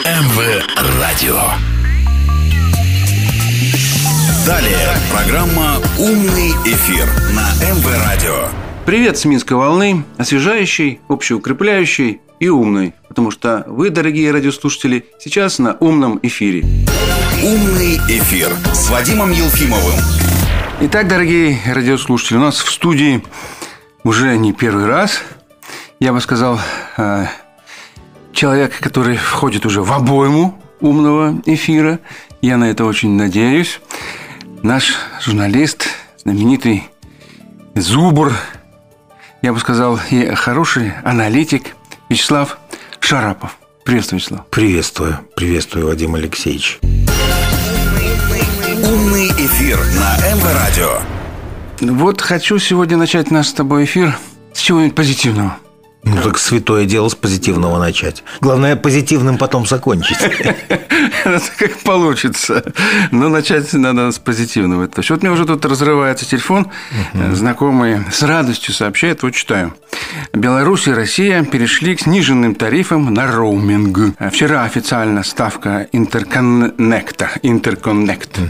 МВ Радио. Далее программа «Умный эфир» на МВ Радио. Привет с Минской волны, освежающий, общеукрепляющий и умный, потому что вы, дорогие радиослушатели, сейчас на умном эфире. «Умный эфир» с Вадимом Елфимовым. Итак, дорогие радиослушатели, у нас в студии уже не первый раз, я бы сказал, э, человек, который входит уже в обойму умного эфира. Я на это очень надеюсь. Наш журналист, знаменитый Зубр, я бы сказал, и хороший аналитик Вячеслав Шарапов. Приветствую, Вячеслав. Приветствую. Приветствую, Вадим Алексеевич. «Умный эфир» на МВ Радио. Вот хочу сегодня начать наш с тобой эфир с чего-нибудь позитивного. Ну, так святое дело с позитивного начать. Главное, позитивным потом закончить. Это как получится. Но начать надо с позитивного. То есть, вот мне уже тут разрывается телефон. Знакомый с радостью сообщает, вот читаю. Беларусь и Россия перешли к сниженным тарифам на роуминг. Вчера официально ставка интерконнекта, интерконнект,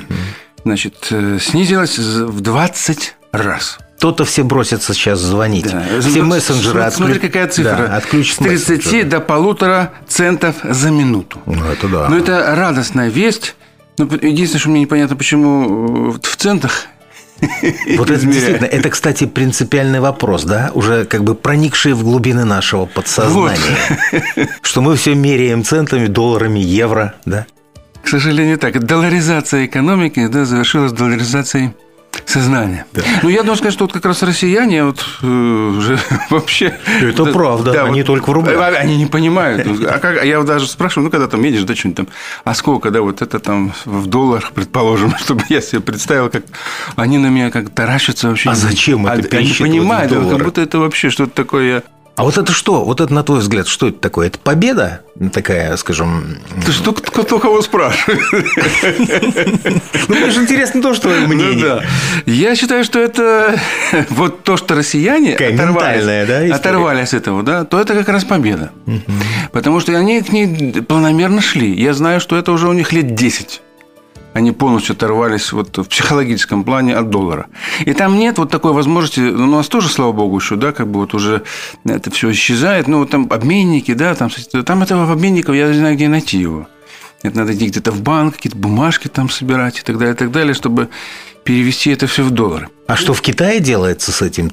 значит, э, снизилась в 20 раз. То-то все бросятся сейчас звонить. Да. Все Ну, мессенджеры см- Смотри, отключ- какая цифра. Да, отключат С 30 мессенджеры. до полутора центов за минуту. Ну, это да. Но это радостная весть. Но единственное, что мне непонятно, почему э, в центах Вот это действительно, это, кстати, принципиальный вопрос, да, уже как бы проникший в глубины нашего подсознания. Что мы все меряем центами, долларами, евро, да. К сожалению, так. Долларизация экономики да, завершилась долларизацией сознания. Ну, я должен сказать, что вот как раз россияне вот э, уже вообще... Это правда, они только в рублях. э, Они не понимают. А, как, а я вот даже спрашиваю, ну, когда там едешь, да, что-нибудь там, а сколько, да, вот это там в долларах, предположим, чтобы я себе представил, как они на меня как таращатся вообще. А зачем это А, Они понимают, в как будто это вообще что-то такое... А вот это что? Вот это, на твой взгляд, что это такое? Это победа? Такая, скажем... Ты что, кто, кто кого спрашивает? Ну, мне же интересно то, что Ну мнение. да. Я считаю, что это вот то, что россияне оторвались от этого, да, то это как раз победа. Потому что они к ней планомерно шли. Я знаю, что это уже у них лет 10. Они полностью оторвались вот в психологическом плане от доллара. И там нет вот такой возможности, ну, у нас тоже, слава богу, еще, да, как бы вот уже это все исчезает. Ну, вот там обменники, да, там, там этого обменников, я не знаю, где найти его. Это надо идти где-то в банк, какие-то бумажки там собирать и так далее, и так далее, чтобы перевести это все в доллары. А что в Китае делается с этим?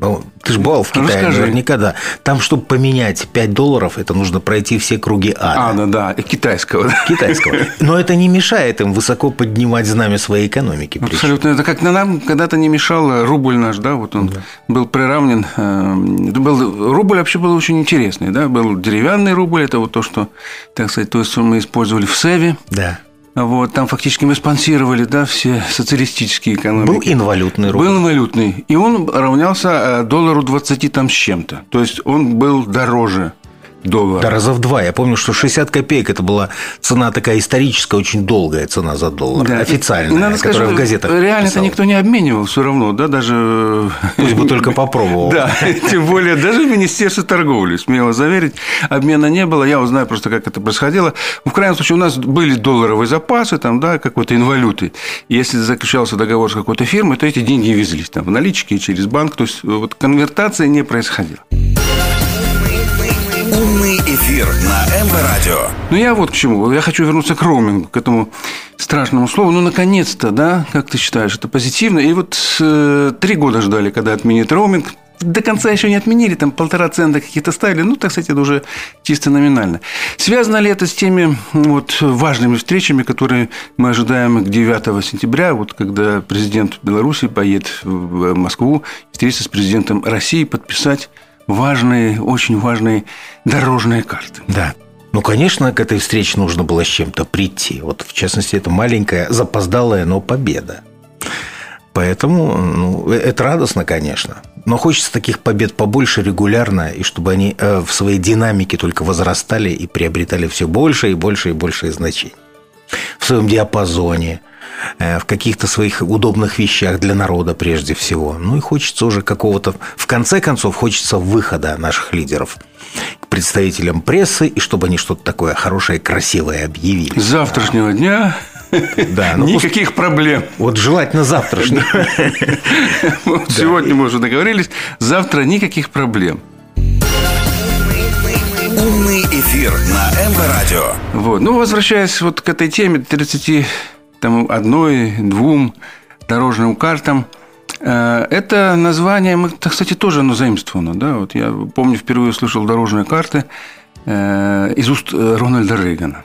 Ну, Ты же бывал в Китае Расскажи. наверняка, да. Там, чтобы поменять 5 долларов, это нужно пройти все круги ада. А, да, да, и китайского. да. Китайского. Но это не мешает им высоко поднимать знамя своей экономики. причем. Абсолютно. Это как на нам когда-то не мешал рубль наш, да, вот он был приравнен. э, это был, рубль вообще был очень интересный, да, был деревянный рубль, это вот то, что, так сказать, то, что мы использовали в СЭВе. Да. Вот, там фактически мы спонсировали, да, все социалистические экономики. Был инвалютный рубль. Был валютный. И он равнялся э, доллару 20 там с чем-то. То есть он был дороже доллара. Да, раза в два. Я помню, что 60 копеек это была цена такая историческая, очень долгая цена за доллар. Да. Официальная, И надо сказать, которая в что газетах Реально-то писалась. никто не обменивал все равно, да, даже... Пусть бы только попробовал. Да, тем более даже Министерство торговли, смело заверить, обмена не было. Я узнаю просто, как это происходило. В крайнем случае, у нас были долларовые запасы, там, да, какой-то инвалюты. И если заключался договор с какой-то фирмой, то эти деньги везлись там, в наличке через банк. То есть, вот конвертация не происходила. «Умный эфир» на МВ Радио. Ну, я вот к чему. Я хочу вернуться к роумингу, к этому страшному слову. Ну, наконец-то, да, как ты считаешь, это позитивно. И вот э, три года ждали, когда отменят роуминг. До конца еще не отменили, там полтора цента какие-то ставили. Ну, так сказать, это уже чисто номинально. Связано ли это с теми вот, важными встречами, которые мы ожидаем к 9 сентября, вот когда президент Беларуси поедет в Москву, встретиться с президентом России, подписать важные, очень важные дорожные карты? Да. Ну, конечно, к этой встрече нужно было с чем-то прийти. Вот, в частности, это маленькая, запоздалая, но победа. Поэтому ну, это радостно, конечно. Но хочется таких побед побольше регулярно, и чтобы они э, в своей динамике только возрастали и приобретали все больше и больше и больше значений. В своем диапазоне, э, в каких-то своих удобных вещах для народа прежде всего. Ну и хочется уже какого-то, в конце концов, хочется выхода наших лидеров к представителям прессы, и чтобы они что-то такое хорошее, красивое объявили. С завтрашнего дня Да, ну, никаких проблем. Вот желательно завтрашнего. Вот Сегодня мы уже договорились, завтра никаких проблем. Умный эфир на МВ Радио. Вот. Ну, возвращаясь вот к этой теме 30, там, одной, двум дорожным картам, э, это название, мы, кстати, тоже оно заимствовано. Да? Вот я помню, впервые услышал дорожные карты э, из уст э, Рональда Рейгана.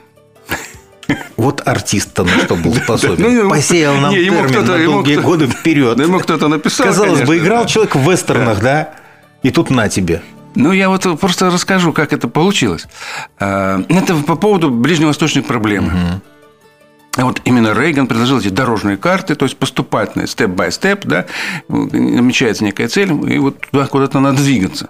Вот артист-то на что был способен. Ну, ему- Посеял нам не, термин кто-то- на долгие кто- годы вперед. Да ему кто-то написал, Казалось бы, конечно, играл да. человек в вестернах, да? И тут на тебе. Ну, я вот просто расскажу, как это получилось. Это по поводу ближневосточных проблем. А Вот именно Рейган предложил эти дорожные карты, то есть поступательные, степ-бай-степ, да, намечается некая цель, и вот туда куда-то надо двигаться.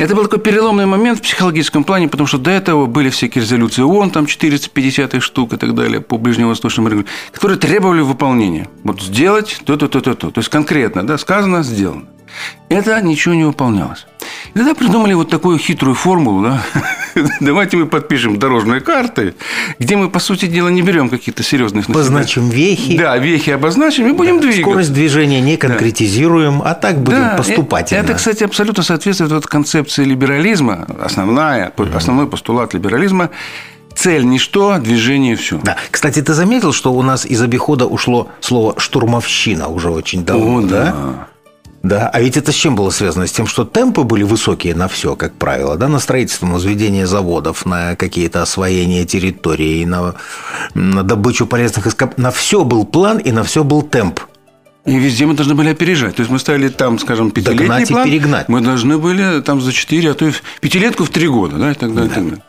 Это был такой переломный момент в психологическом плане, потому что до этого были всякие резолюции ООН, там 450 их штук и так далее по ближневосточным регионам, которые требовали выполнения. Вот сделать то-то, то-то, то. То есть конкретно, да, сказано, сделано. Это ничего не выполнялось. И тогда придумали вот такую хитрую формулу, да. Давайте мы подпишем дорожные карты, где мы, по сути дела, не берем каких-то серьезных Позначим вехи. Да, вехи обозначим и будем двигаться. Скорость движения не конкретизируем, а так будем Да, поступательно. Это, кстати, абсолютно соответствует вот концепции либерализма. Основная, основной постулат либерализма – цель – ничто, движение – все. Да. Кстати, ты заметил, что у нас из обихода ушло слово «штурмовщина» уже очень давно, О, да? да. Да, а ведь это с чем было связано? С тем, что темпы были высокие на все, как правило, да, на строительство, на возведение заводов, на какие-то освоения территории, на, на добычу полезных ископаемых. На все был план и на все был темп. И везде мы должны были опережать. То есть мы ставили там, скажем, пятилетний Догнать и план. перегнать. Мы должны были там за 4, а то и пятилетку в 3 года, да, и так далее. и так далее.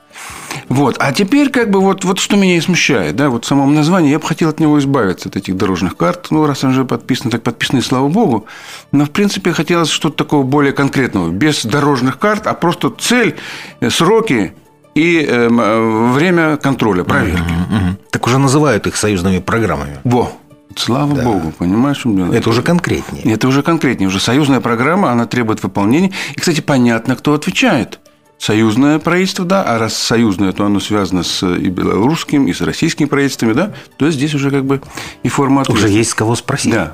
Вот. А теперь, как бы, вот, вот что меня и смущает, да, вот в самом названии, я бы хотел от него избавиться, от этих дорожных карт. Ну, раз он уже подписан, так подписаны, слава богу. Но, в принципе, хотелось что-то такого более конкретного, без дорожных карт, а просто цель, э, сроки и э, м, э, время контроля, проверки. Мгм. Так уже называют их союзными программами. Во. Слава богу, понимаешь? Это уже конкретнее. Это уже конкретнее. Уже союзная программа, она требует выполнения. И, кстати, понятно, кто отвечает. Союзное правительство, да, а раз союзное, то оно связано с и белорусским, и с российскими правительствами, да, то здесь уже как бы и форма Уже есть кого спросить. Да.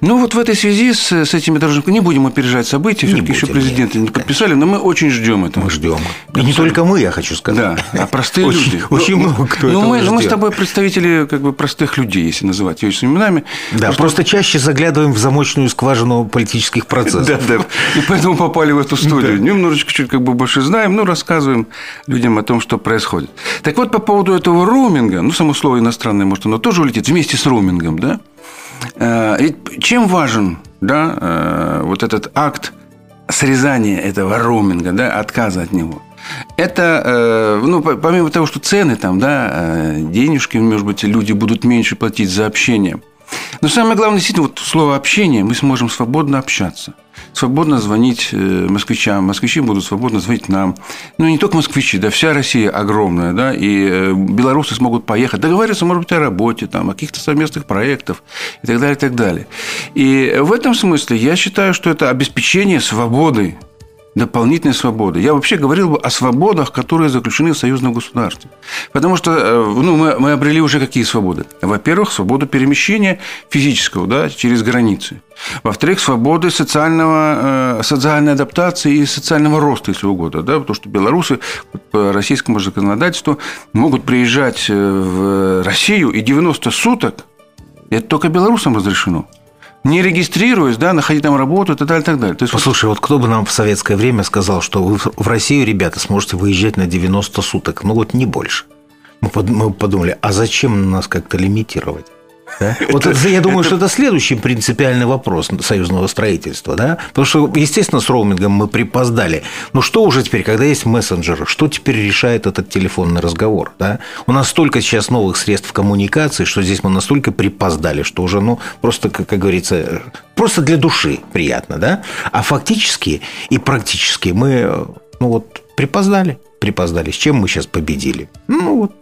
Ну, вот в этой связи с, с этими дорожными... Не будем опережать события, все-таки еще президенты не подписали, но мы очень ждем этого. Мы ждем. И не только мы, я хочу сказать. Да, а простые Очень- люди. очень Ну, много кто ну, этого мы, ну, мы с тобой представители как бы простых людей, если называть ее именами. Да, просто чаще заглядываем в замочную скважину политических процессов. Да, да. И поэтому попали в эту студию. Немножечко чуть как бы больше знаем, ну, рассказываем людям о том, что происходит. Так вот, по поводу этого роуминга, ну, само слово иностранное, может, оно тоже улетит вместе с роумингом, да? Э, Ведь чем важен, да, э, вот этот акт срезания этого роуминга, да, отказа от него? Это, э, ну, по- помимо того, что цены там, да, денежки, может быть, люди будут меньше платить за общение. Но самое главное, действительно, вот слово общение, мы сможем свободно общаться. Свободно звонить э, москвичам, москвичи будут свободно звонить нам. Ну, не только москвичи, да, вся Россия огромная, да, и э, белорусы смогут поехать, договориться, может быть, о работе, там, о каких-то совместных проектах и так далее, и так далее. И в этом смысле я считаю, что это обеспечение свободы дополнительной свободы. Я вообще говорил бы о свободах, которые заключены в союзном государстве. Потому что э, ну, мы, мы обрели уже какие свободы? Во-первых, свободу перемещения физического да, через границы. Во-вторых, свободы социального, э, социальной адаптации и социального роста, если угодно. Да? Потому что белорусы по российскому законодательству могут приезжать э, в Россию и 90 суток, это только белорусам разрешено, не регистрируясь, да, находить там работу и так далее, и так далее. То есть вот Послушай, вот кто бы нам в советское время сказал, что вы в Россию, ребята, сможете выезжать на 90 суток, ну вот не больше. Мы подумали, а зачем нас как-то лимитировать? Да? Вот это, я думаю, что это следующий принципиальный вопрос союзного строительства, да? Потому что, естественно, с роумингом мы припоздали. Но что уже теперь, когда есть мессенджеры, что теперь решает этот телефонный разговор, да? У нас столько сейчас новых средств коммуникации, что здесь мы настолько припоздали, что уже, ну, просто, как, как говорится, просто для души приятно, да? А фактически и практически мы, ну вот, припоздали, припоздали. С чем мы сейчас победили? Ну вот,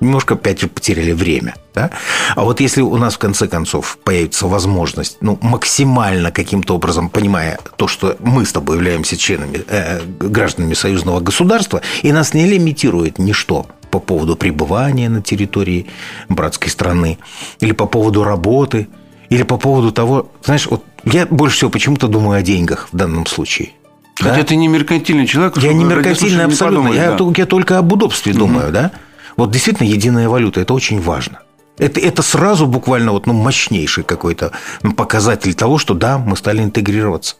немножко опять потеряли время. Да? А вот если у нас в конце концов появится возможность, ну, максимально каким-то образом, понимая то, что мы с тобой являемся членами, э, гражданами союзного государства, и нас не лимитирует ничто по поводу пребывания на территории братской страны, или по поводу работы, или по поводу того, знаешь, вот я больше всего почему-то думаю о деньгах в данном случае. Хотя да? ты не меркантильный человек. Я не меркантильный абсолютно. Не я, да. я только об удобстве угу. думаю, да? Вот действительно единая валюта – это очень важно. Это, это сразу буквально вот, ну, мощнейший какой-то показатель того, что да, мы стали интегрироваться.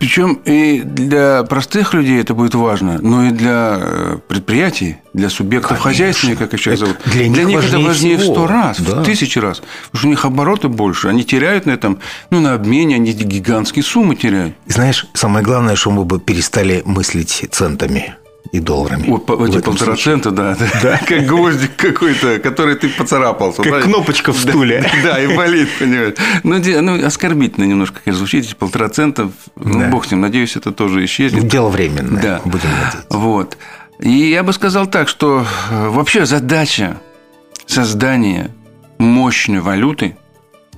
Причем и для простых людей это будет важно, но и для э, предприятий, для субъектов Конечно. хозяйственных, как их сейчас зовут. Для них, для них это важнее всего. в сто раз, да. в тысячи раз. Потому что у них обороты больше. Они теряют на этом, ну, на обмене, они гигантские суммы теряют. И знаешь, самое главное, что мы бы перестали мыслить центами и долларами. Вот эти полтора цента, да, да. Как гвоздик какой-то, который ты поцарапался. Как да? кнопочка в стуле. Да, и болит, понимаешь. Ну, ну, оскорбительно немножко, конечно, звучит, эти полтора цента. Ну, бог с ним, надеюсь, это тоже исчезнет. Дело временное, да. будем надеяться. Вот. И я бы сказал так, что э, вообще задача создания мощной валюты,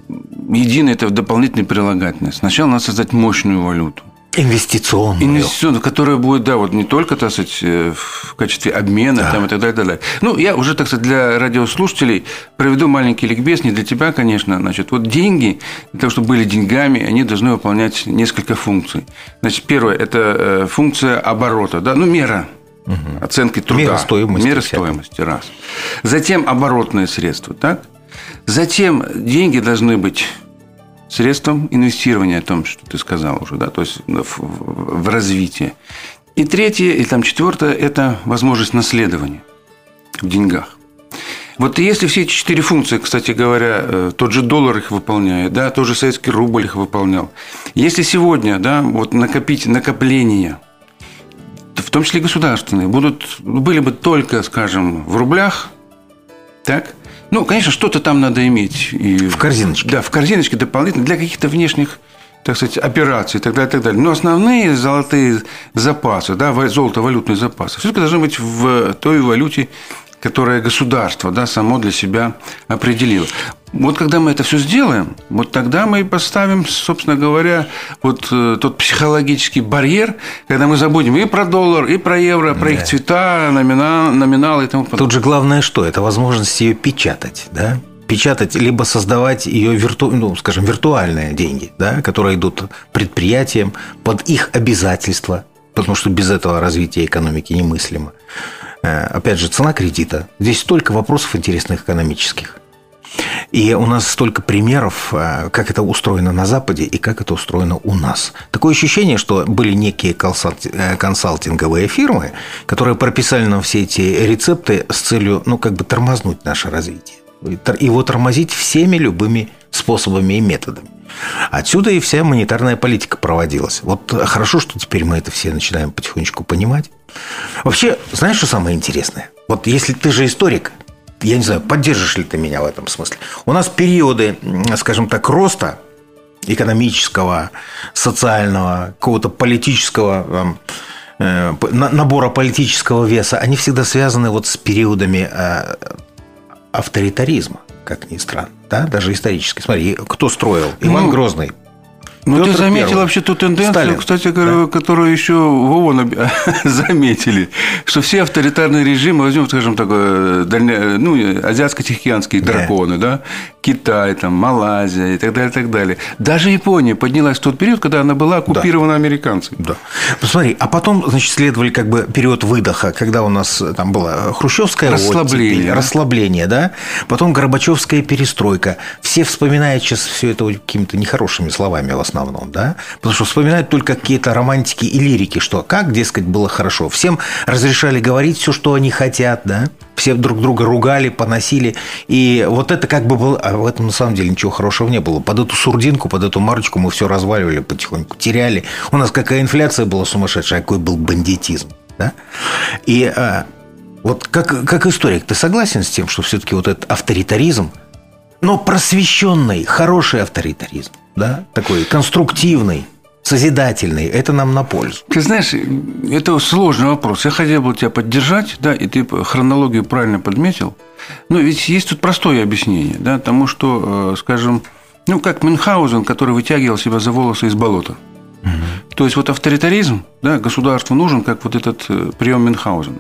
единая это дополнительная прилагательность. Сначала надо создать мощную валюту. Инвестиционную. Инвестиционную, которая будет, да, вот не только, так сказать, э, в качестве обмена да. там, и так далее, и так далее. Ну, я уже, так сказать, для радиослушателей проведу маленький ликбез, не для тебя, конечно. Значит, вот деньги, для того, чтобы были деньгами, они должны выполнять несколько функций. Значит, первое – это э, функция оборота, да, ну, мера угу. оценки труда. Мера стоимости. Мера стоимости, раз. Затем оборотные средства, так? Затем деньги должны быть средством инвестирования, о том, что ты сказал уже, да, то есть в, в развитие. И третье, и там четвертое – это возможность наследования в деньгах. Вот если все эти четыре функции, кстати говоря, э, тот же доллар их выполняет, да, тот же советский рубль их выполнял. Если сегодня, да, вот накопить накопления, в том числе государственные, будут, были бы только, скажем, в рублях, так, ну, конечно, что-то там надо иметь. И, в корзиночке. Да, в корзиночке дополнительно для каких-то внешних так сказать, операций и так далее, и так далее. Но основные золотые запасы, да, золото-валютные запасы, все-таки должны быть в той валюте, которое государство да, само для себя определило. Вот когда мы это все сделаем, вот тогда мы и поставим, собственно говоря, вот э, тот психологический барьер, когда мы забудем и про доллар, и про евро, про да. их цвета, номинал, номиналы и тому подобное. Тут же главное что? Это возможность ее печатать, да? печатать, либо создавать ее, вирту, ну, скажем, виртуальные деньги, да, которые идут предприятиям под их обязательства, потому что без этого развитие экономики немыслимо. Э, опять же, цена кредита. Здесь столько вопросов интересных экономических. И у нас столько примеров, э, как это устроено на Западе и как это устроено у нас. Такое ощущение, что были некие э, консалтинговые фирмы, которые прописали нам все эти рецепты с целью, ну, как бы тормознуть наше развитие. Его тормозить всеми любыми способами и методами. Отсюда и вся монетарная политика проводилась. Вот хорошо, что теперь мы это все начинаем потихонечку понимать. Вообще, знаешь, что самое интересное? Вот если ты же историк, я не знаю, поддержишь ли ты меня в этом смысле. У нас периоды, скажем так, роста экономического, социального, какого-то политического э, набора политического веса, они всегда связаны вот с периодами э, авторитаризма, как ни странно, да, даже исторически. Смотри, кто строил? Иван ну, Грозный, ну, Петр ты заметил Первый. вообще ту тенденцию, Сталин. кстати да? которую еще в ООН заметили, что все авторитарные режимы, возьмем, скажем, такое, дальня, ну, азиатско-тихоокеанские да. драконы, да, Китай, там, Малайзия и так далее, и так далее. Даже Япония поднялась в тот период, когда она была оккупирована да. американцами. Да. Посмотри, а потом, значит, следовали как бы период выдоха, когда у нас там была хрущевская расслабление, оттепель, расслабление, да, потом Горбачевская перестройка. Все вспоминают сейчас все это какими-то нехорошими словами в основном, да, потому что вспоминают только какие-то романтики и лирики, что как, дескать, было хорошо. Всем разрешали говорить все, что они хотят, да, все друг друга ругали, поносили. И вот это как бы было... А в этом на самом деле ничего хорошего не было. Под эту сурдинку, под эту марочку мы все разваливали потихоньку, теряли. У нас какая инфляция была сумасшедшая, какой был бандитизм. Да? И а, вот как, как историк, ты согласен с тем, что все-таки вот этот авторитаризм, но просвещенный, хороший авторитаризм, да, такой конструктивный, созидательный, это нам на пользу. Ты знаешь, это сложный вопрос. Я хотел бы тебя поддержать, да, и ты хронологию правильно подметил. Но ведь есть тут простое объяснение, да, тому, что, э, скажем, ну, как Мюнхгаузен, который вытягивал себя за волосы из болота. Угу. То есть вот авторитаризм, да, государству нужен, как вот этот э, прием Мюнхгаузена.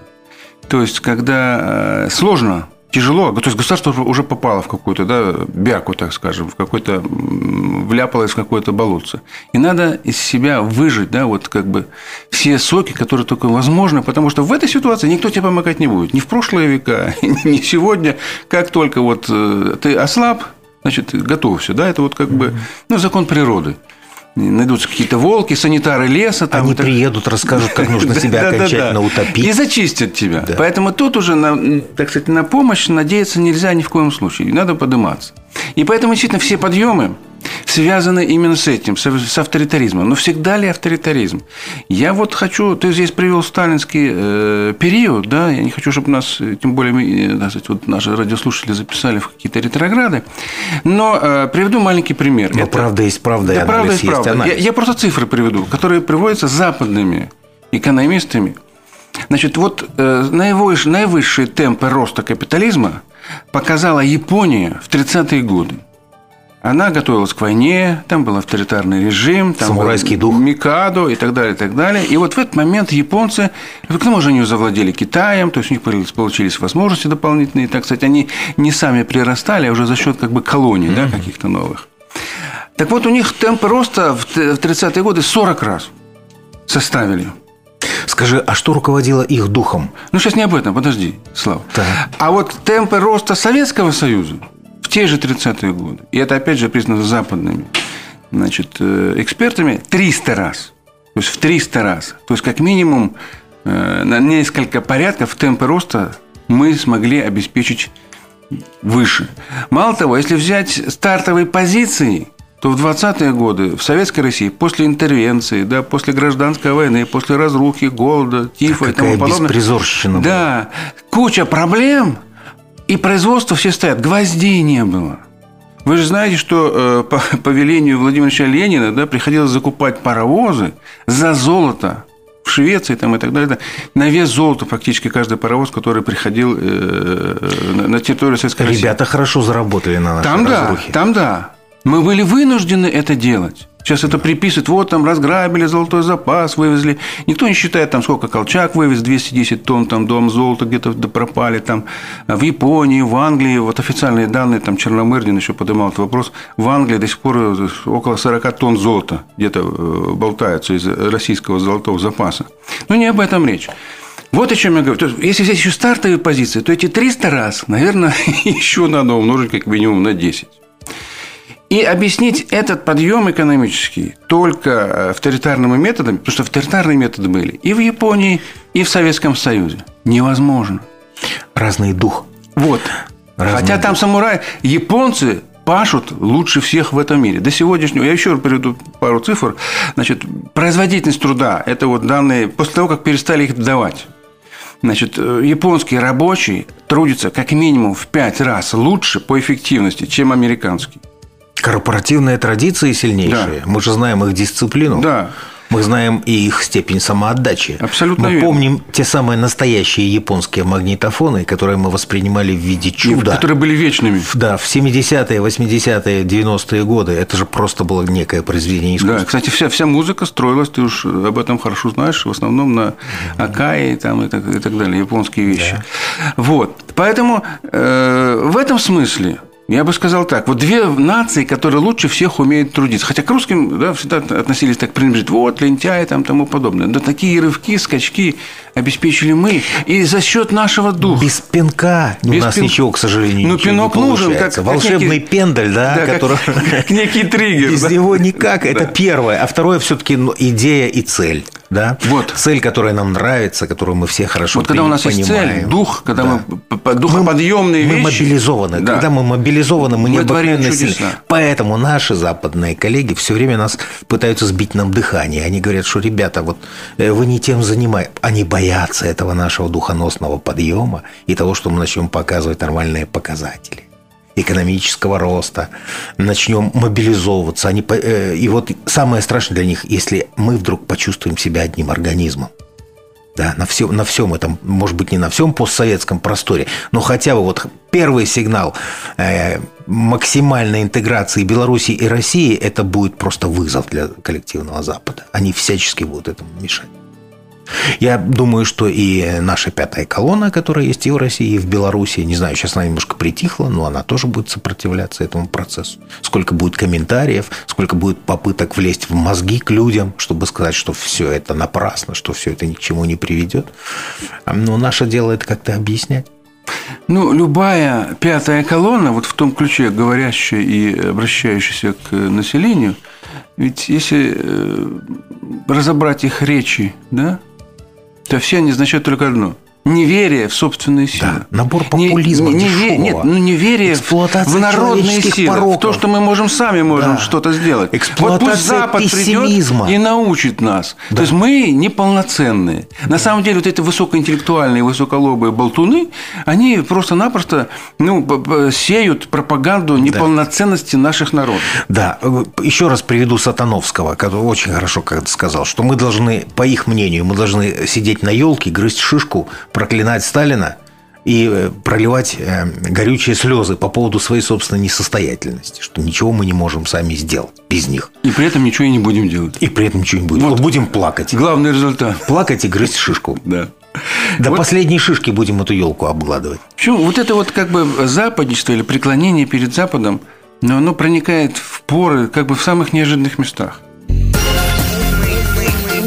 То есть, когда э, сложно тяжело, то есть государство уже попало в какую-то да, бяку, так скажем, в какой-то вляпалось в какое-то болотце. И надо из себя выжить, да, вот как бы все соки, которые только возможно, потому что в этой ситуации никто тебе помогать не будет. Ни в прошлые века, ни сегодня. Как только вот э, ты ослаб, значит, готовься, да, это вот как бы, ну, закон природы найдутся какие-то волки, санитары леса. Там, Они приедут, расскажут, как нужно себя окончательно утопить. И зачистят тебя. Поэтому тут уже, так сказать, на помощь надеяться нельзя ни в коем случае. Надо подниматься. И поэтому, действительно, все подъемы, связаны именно с этим, с авторитаризмом. Но всегда ли авторитаризм? Я вот хочу, ты здесь привел сталинский э, период, да, я не хочу, чтобы нас, тем более, да, вот наши радиослушатели записали в какие-то ретрограды, но э, приведу маленький пример. Но Это, правда есть правда, да, правда есть правда. Анализ. Я, я просто цифры приведу, которые приводятся западными экономистами. Значит, вот э, наивысшие, наивысшие темпы роста капитализма показала Япония в 30-е годы. Она готовилась к войне, там был авторитарный режим, там Самурайский был дух. Микадо и так далее, и так далее. И вот в этот момент японцы, к тому же они завладели Китаем, то есть у них получились возможности дополнительные, так сказать, они не сами прирастали, а уже за счет как бы колоний mm-hmm. да, каких-то новых. Так вот, у них темпы роста в 30-е годы 40 раз составили. Скажи, а что руководило их духом? Ну, сейчас не об этом, подожди, Слава. Так. А вот темпы роста Советского Союза те же 30-е годы, и это опять же признано западными значит, э, экспертами, 300 раз. То есть в 300 раз. То есть как минимум э, на несколько порядков темпы роста мы смогли обеспечить выше. Мало того, если взять стартовые позиции, то в 20-е годы в Советской России после интервенции, да, после гражданской войны, после разрухи, голода, тифа и тому подобное. Да, куча проблем, и производство все стоят. Гвоздей не было. Вы же знаете, что э, по, по велению Владимира Ильича Ленина да, приходилось закупать паровозы за золото в Швеции там, и так далее. На вес золота фактически каждый паровоз, который приходил э, на территорию Советской России. Ребята хорошо заработали на нашей там разрухе. Да, там да. Мы были вынуждены это делать. Сейчас это приписывают, вот там разграбили золотой запас, вывезли. Никто не считает, там сколько Колчак вывез, 210 тонн, там дом золота где-то пропали, там в Японии, в Англии, вот официальные данные, там Черномырдин еще поднимал этот вопрос, в Англии до сих пор около 40 тонн золота где-то э, болтаются из российского золотого запаса. Но не об этом речь. Вот о чем я говорю. То есть, если взять еще стартовые позиции, то эти 300 раз, наверное, еще надо умножить как минимум на 10. И объяснить этот подъем экономический только э, авторитарными методами, потому что авторитарные методы были и в Японии, и в Советском Союзе, невозможно. Разный дух. Вот. Разный Хотя дух. там самураи, японцы пашут лучше всех в этом мире. До сегодняшнего, я еще приведу пару цифр. Значит, производительность труда – это вот данные после того, как перестали их давать. Значит, э, японский рабочий трудится как минимум в пять раз лучше по эффективности, чем американский. Корпоративные традиции сильнейшие. Да. Мы же знаем их дисциплину. Да. Мы знаем и их степень самоотдачи. Абсолютно Мы верно. помним те самые настоящие японские магнитофоны, которые мы воспринимали в виде чуда. И которые были вечными. Да, в 70-е, 80-е, 90-е годы. Это же просто было некое произведение искусства. Да, кстати, вся, вся музыка строилась, ты уж об этом хорошо знаешь, в основном на Акае там, и, так, и так далее, японские вещи. Да. Вот. Поэтому э, в этом смысле я бы сказал так. Вот две нации, которые лучше всех умеют трудиться. Хотя к русским да, всегда относились так пренебрежительно. Вот, лентяи там тому подобное. Но такие рывки, скачки обеспечили мы. И за счет нашего духа. Без пинка Без у нас пин... ничего, к сожалению, Ну, пинок не нужен. Как, Волшебный как некий... пендель, да? да который... как, как некий триггер. Без да? него никак. Это да. первое. А второе все-таки ну, идея и цель да? Вот. Цель, которая нам нравится, которую мы все хорошо Вот когда у нас понимаем. есть цель, дух, когда да. мы духоподъемные мы, вещи. Мы мобилизованы. Да. Когда мы мобилизованы, мы, мы необыкновенно сильны. Поэтому наши западные коллеги все время нас пытаются сбить нам дыхание. Они говорят, что, ребята, вот э, вы не тем занимаетесь. Они боятся этого нашего духоносного подъема и того, что мы начнем показывать нормальные показатели экономического роста, начнем мобилизовываться. Они, э, и вот самое страшное для них, если мы вдруг почувствуем себя одним организмом. Да, на всем, на всем этом, может быть, не на всем постсоветском просторе, но хотя бы вот первый сигнал э, максимальной интеграции Беларуси и России, это будет просто вызов для коллективного Запада. Они всячески будут этому мешать. Я думаю, что и наша пятая колонна, которая есть и в России, и в Беларуси, не знаю, сейчас она немножко притихла, но она тоже будет сопротивляться этому процессу. Сколько будет комментариев, сколько будет попыток влезть в мозги к людям, чтобы сказать, что все это напрасно, что все это ни к чему не приведет. Но наше дело это как-то объяснять. Ну, любая пятая колонна, вот в том ключе говорящая и обращающаяся к населению, ведь если э, разобрать их речи, да, то все они означают только одно – неверие в собственные силы. Да, набор популизма не, не, Нет, ну неверие в народные силы, пороков. в то, что мы можем сами можем да. что-то сделать. Вот пусть Запад пессимизма. придет и научит нас. Да. То есть мы неполноценные. Да. На самом деле вот эти высокоинтеллектуальные, высоколобые болтуны, они просто-напросто ну, сеют пропаганду неполноценности да. наших народов. Да, еще раз приведу Сатановского, который очень хорошо как сказал, что мы должны, по их мнению, мы должны сидеть на елке, грызть шишку, проклинать Сталина и э, проливать э, горючие слезы по поводу своей собственной несостоятельности, что ничего мы не можем сами сделать без них. И при этом ничего и не будем делать. И при этом ничего не будем. Вот, вот будем плакать. Главный результат. Плакать и грызть шишку. Да. До вот. последней шишки будем эту елку обгладывать. Почему? Вот это вот как бы западничество или преклонение перед Западом, но оно проникает в поры как бы в самых неожиданных местах.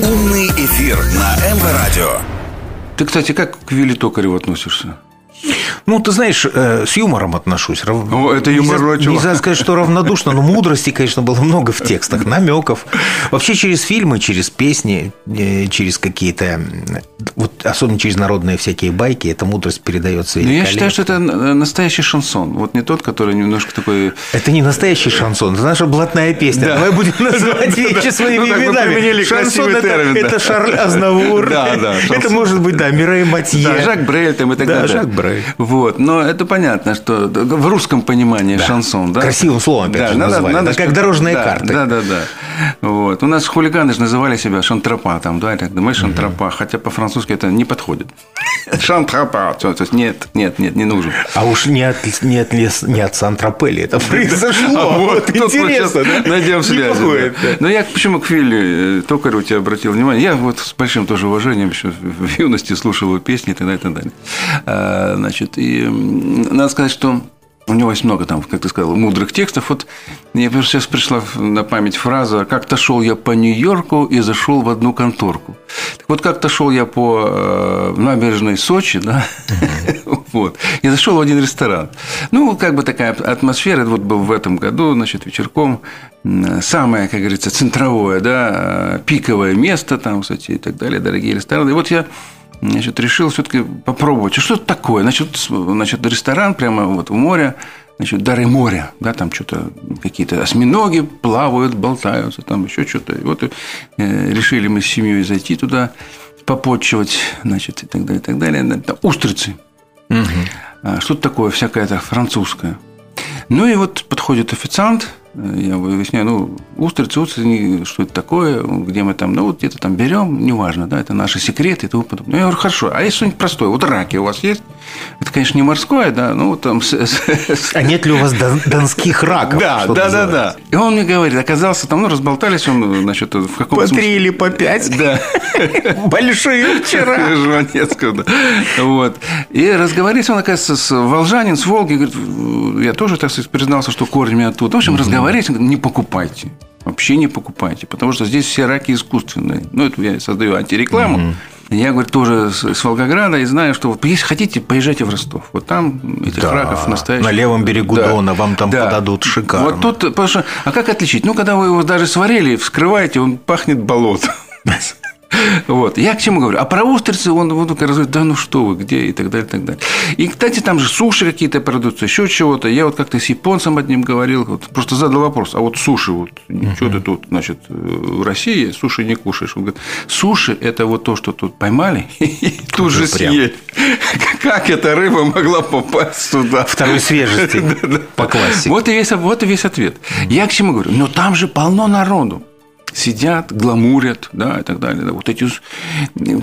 Умный эфир на МВ-радио. Ты, кстати, как к Вилли Токареву относишься? Ну, ты знаешь, э, с юмором отношусь. О, это юмор нельзя, нельзя сказать, что равнодушно, но мудрости, конечно, было много в текстах, намеков. Вообще через фильмы, через песни, э, через какие-то, вот особенно через народные всякие байки, эта мудрость передается. Но я считаю, что это настоящий шансон. Вот не тот, который немножко такой. Это не настоящий шансон, это наша блатная песня. Давай будем называть вещи своими ну, именами. Шансон это Шарль Азнавур. Да, да. Это может быть, да, Мирей Матье. Жак Брель там и так далее. Жак Брель. Вот. Но это понятно, что в русском понимании да. шансон, да? Красивым словом, опять да, же, надо, назвали. Надо, да, как дорожные да, карты. Да, да, да. Вот. У нас хулиганы же называли себя шантропа, там, да, так, мы шантропа, угу. хотя по-французски это не подходит. Шантропа. То есть нет, нет, нет, не нужен. А уж не от, не от, не от Сан-Тропели это произошло. А вот, интересно, да? Найдем связь. Но я почему к Филе Токарю тебя обратил внимание? Я вот с большим тоже уважением еще в юности слушал его песни и так далее, и так далее. Значит, и надо сказать, что у него есть много там, как ты сказал, мудрых текстов. Вот мне сейчас пришла на память фраза «Как-то шел я по Нью-Йорку и зашел в одну конторку». Так вот, как-то шел я по э, набережной Сочи, да, вот, и зашел в один ресторан. Ну, как бы такая атмосфера, вот был в этом году, значит, вечерком, самое, как говорится, центровое, да, пиковое место там, кстати, и так далее, дорогие рестораны. И вот я значит, решил все-таки попробовать. Что это такое? Значит, значит, ресторан прямо вот у моря, значит, дары моря, да, там что-то, какие-то осьминоги плавают, болтаются, там еще что-то. И вот э, решили мы с семьей зайти туда, попотчевать, значит, и так далее, и так далее. Устрицы. Угу. Что-то такое, всякое это французское. Ну и вот подходит официант, я выясняю, ну, устрицы, устрицы, что это такое, где мы там, ну, вот где-то там берем, неважно, да, это наши секреты и тому подобное. Я говорю, хорошо, а если что-нибудь простое, вот раки у вас есть? Это, конечно, не морское, да, ну, там... А нет ли у вас донских раков? Да, да, да, да. И он мне говорит, оказался там, ну, разболтались он, значит, в каком По три или по пять? Да. Большие вчера. Жванецкого, да. Вот. И разговаривается он, оказывается, с Волжанин, с Волги, говорит, я тоже, так сказать, признался, что корнями оттуда. В общем, разговаривал говорить, не покупайте. Вообще не покупайте, потому что здесь все раки искусственные. Ну, это я создаю антирекламу. Угу. Я, говорю, тоже с Волгограда и знаю, что если хотите, поезжайте в Ростов. Вот там этих да, раков настоящих. На левом берегу да, Дона вам там да. подадут шикарно. Вот тут, потому что, а как отличить? Ну, когда вы его даже сварили, вскрываете, он пахнет болотом. Вот. Я к чему говорю? А про устрицы он, он говорит, да ну что вы, где и так далее, и так далее. И, кстати, там же суши какие-то продаются, еще чего-то. Я вот как-то с японцем одним говорил, вот, просто задал вопрос, а вот суши, вот, uh-huh. что ты тут, значит, в России суши не кушаешь? Он говорит, суши – это вот то, что тут поймали, и тут же съели. Как эта рыба могла попасть сюда? Второй свежести по классике. Вот и весь, вот и весь ответ. Я к чему говорю? Но там же полно народу. Сидят, гламурят, да, и так далее. Вот эти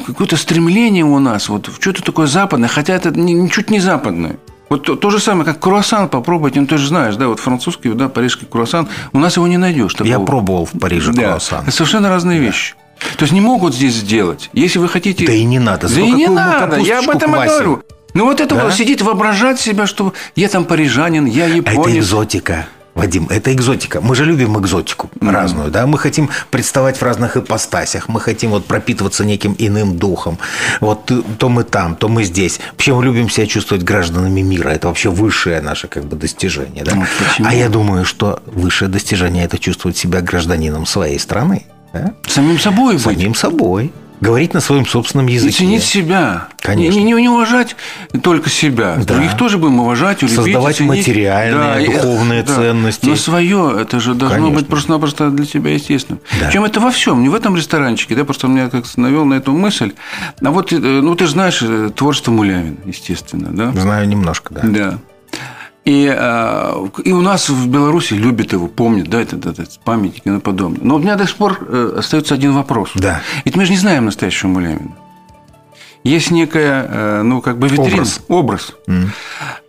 какое-то стремление у нас, вот что-то такое западное, хотя это ничуть не западное. Вот то, то же самое, как круассан попробовать, ну ты же знаешь, да, вот французский, да, парижский круассан, у нас его не найдешь. Такого. Я пробовал в Париже да, круассан. Совершенно разные да. вещи. То есть не могут здесь сделать. Если вы хотите... Да и не надо. Да и не надо. Я об этом и говорю. Ну вот это да? вот сидит воображать себя, что я там парижанин, я японец. Это экзотика. Вадим, это экзотика. Мы же любим экзотику mm-hmm. разную, да? Мы хотим представать в разных ипостасях, мы хотим вот пропитываться неким иным духом. Вот то мы там, то мы здесь. Вообще мы любим себя чувствовать гражданами мира. Это вообще высшее наше как бы достижение, да? Ну, а я думаю, что высшее достижение – это чувствовать себя гражданином своей страны. Да? Самим собой быть. Самим собой говорить на своем собственном языке. И ценить себя. Конечно. Не, не, не уважать только себя. Да. Других тоже будем уважать, любить. Создавать ценить. материальные, да, духовные да. ценности. Но свое, это же должно Конечно. быть просто-напросто для тебя естественным. Да. Чем это во всем, не в этом ресторанчике. Да, просто меня как навел на эту мысль. А вот, э, ну, ты же знаешь э, творчество Мулявина, естественно, да? Знаю немножко, да. Да. И, э, и у нас в Беларуси любят его, помнят, да, это, это, памятники и подобное. Но у меня до сих пор э, остается один вопрос. Да. Ведь мы же не знаем настоящего Мулямина. Есть некая, э, ну, как бы витрина. Образ. Образ. Mm.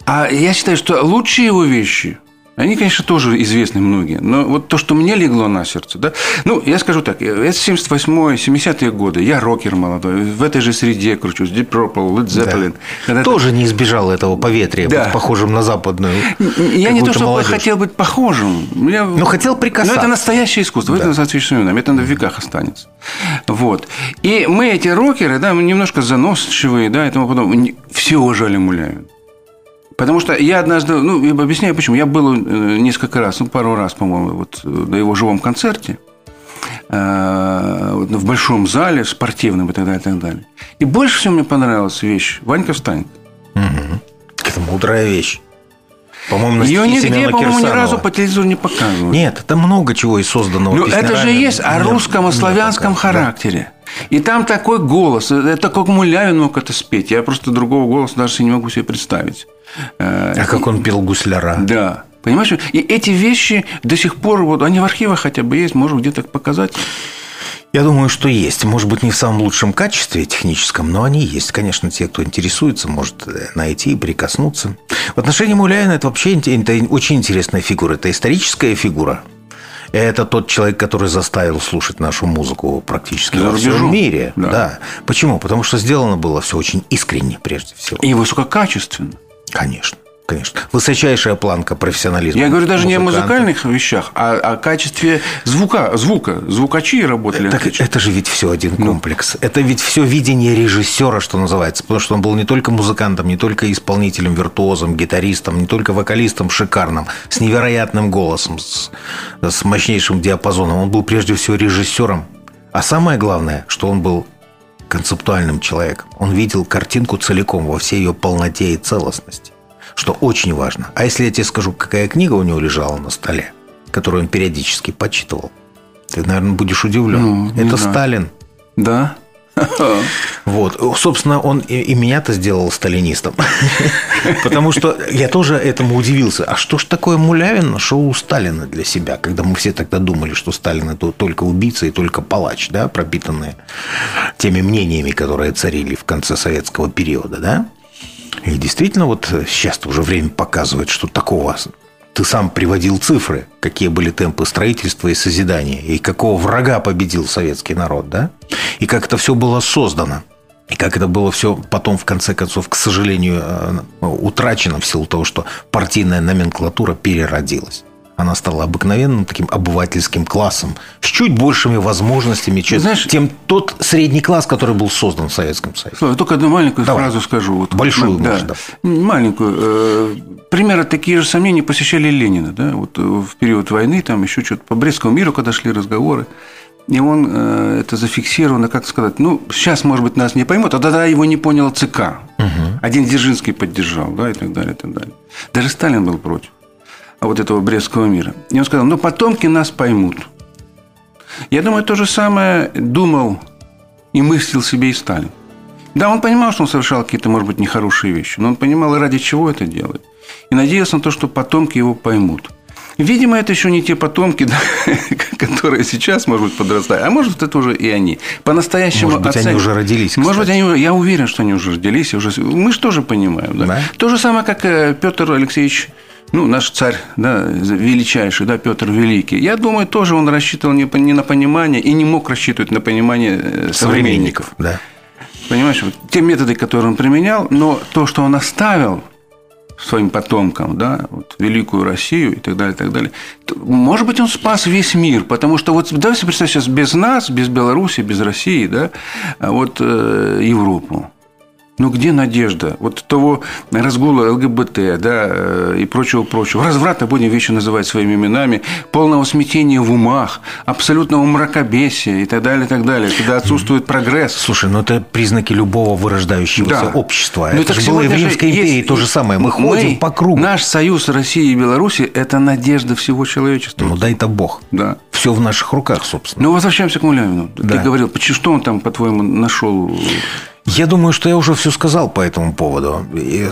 А я считаю, что лучшие его вещи они, конечно, тоже известны многие, но вот то, что мне легло на сердце, да, ну, я скажу так, это 78-е, 70-е годы, я рокер молодой, в этой же среде кручусь, Deep Purple, Led Zeppelin. Да. Тоже не избежал этого поветрия, да. быть похожим на западную Я не то, чтобы молодежь. хотел быть похожим. Я... Но хотел прикасаться. Но это настоящее искусство, да. это соответствует это на веках останется. Вот. И мы, эти рокеры, да, мы немножко заносчивые, да, и тому подобное, все уважали Муляева. Потому что я однажды, ну, я объясняю почему. Я был э, несколько раз, ну, пару раз, по-моему, вот э, на его живом концерте э, в большом зале, спортивном и так далее, и так далее. И больше всего мне понравилась вещь «Ванька встанет». Угу. Это мудрая вещь. По-моему, на Ее нигде, по-моему, ни разу по телевизору не показывают. Нет, там много чего и создано. Ну, это же есть о русском, о славянском характере. И там такой голос, это как Мулявин мог это спеть. Я просто другого голоса даже не могу себе представить. Э, а как он пел гусляра. Да. Понимаешь? И эти вещи до сих пор, вот они в архивах хотя бы есть, можно где-то показать. Я думаю, что есть. Может быть, не в самом лучшем качестве техническом, но они есть. Конечно, те, кто интересуется, может э, найти и прикоснуться. В отношении Муляина это вообще это очень интересная фигура. Это историческая фигура. Это тот человек, который заставил слушать нашу музыку практически За во всем мире. Да. да. Почему? Потому что сделано было все очень искренне, прежде всего. И высококачественно. Конечно. Конечно. Высочайшая планка профессионализма. Я говорю даже не о музыкальных вещах, а о качестве звука, звука. Звукачи работали. Так это же ведь все один ну. комплекс. Ну. Это ведь все видение режиссера, что называется. Потому что он был не только музыкантом, не только исполнителем, виртуозом, гитаристом, не только вокалистом шикарным, с невероятным голосом, с, с мощнейшим диапазоном. Он был прежде всего режиссером. А самое главное, что он был концептуальным человеком. Он видел картинку целиком во всей ее полноте и целостности что очень важно. А если я тебе скажу, какая книга у него лежала на столе, которую он периодически почитывал, ты, наверное, будешь удивлен. Ну, Это знаю. Сталин. Да? Вот. Собственно, он и, и меня-то сделал сталинистом. Потому что я тоже этому удивился. А что ж такое Мулявин нашел у Сталина для себя, когда мы все тогда думали, что Сталин это только убийца и только палач, да, пропитанные теми мнениями, которые царили в конце советского периода, да? И действительно, вот сейчас уже время показывает, что такого ты сам приводил цифры, какие были темпы строительства и созидания, и какого врага победил советский народ, да? И как это все было создано. И как это было все потом, в конце концов, к сожалению, э, утрачено в силу того, что партийная номенклатура переродилась она стала обыкновенным таким обывательским классом с чуть большими возможностями, чем Знаешь, тем тот средний класс, который был создан в Советском Союзе. Слушай, только одну маленькую Давай. фразу скажу. Вот, Большую, да, может, да. Маленькую. Э, примерно такие же сомнения посещали Ленина. Да? Вот э, в период войны, там еще что-то по Брестскому миру, когда шли разговоры. И он э, это зафиксировано, как сказать, ну, сейчас, может быть, нас не поймут, а тогда его не понял ЦК. Угу. Один Дзержинский поддержал, да, и так далее, и так далее. Даже Сталин был против вот этого Брестского мира. И он сказал, ну, потомки нас поймут. Я думаю, то же самое думал и мыслил себе и Сталин. Да, он понимал, что он совершал какие-то, может быть, нехорошие вещи, но он понимал, ради чего это делает. И надеялся на то, что потомки его поймут. Видимо, это еще не те потомки, да, которые сейчас, может быть, подрастают, а может, это уже и они. По-настоящему Может быть, они оценивают. уже родились, Может быть, кстати. они, я уверен, что они уже родились. и Уже... Мы же тоже понимаем. Да? Да. То же самое, как э, Петр Алексеевич ну, наш царь, да, величайший, да, Петр Великий. Я думаю, тоже он рассчитывал не не на понимание и не мог рассчитывать на понимание э, современников. Да. Понимаешь, вот те методы, которые он применял, но то, что он оставил своим потомкам, да, вот, великую Россию и так далее, и так далее. Может быть, он спас весь мир, потому что вот давай себе представь сейчас без нас, без Беларуси, без России, да, а вот э, Европу. Ну, где надежда? Вот того разгула ЛГБТ, да, э, и прочего-прочего. Разврата, будем вещи называть своими именами, полного смятения в умах, абсолютного мракобесия и так далее, и так далее. Когда отсутствует прогресс. Слушай, ну это признаки любого вырождающегося Да. общества. Ну, это же было и в Римской империи есть- то же самое. Мы, ходим по кругу. Наш союз России и Беларуси – это надежда всего человечества. Ну дай-то бог. Да. Все в наших руках, собственно. Ну, возвращаемся к Мулявину. Да. Ты говорил, что он там, по-твоему, нашел? Я думаю, что я уже все сказал по этому поводу. И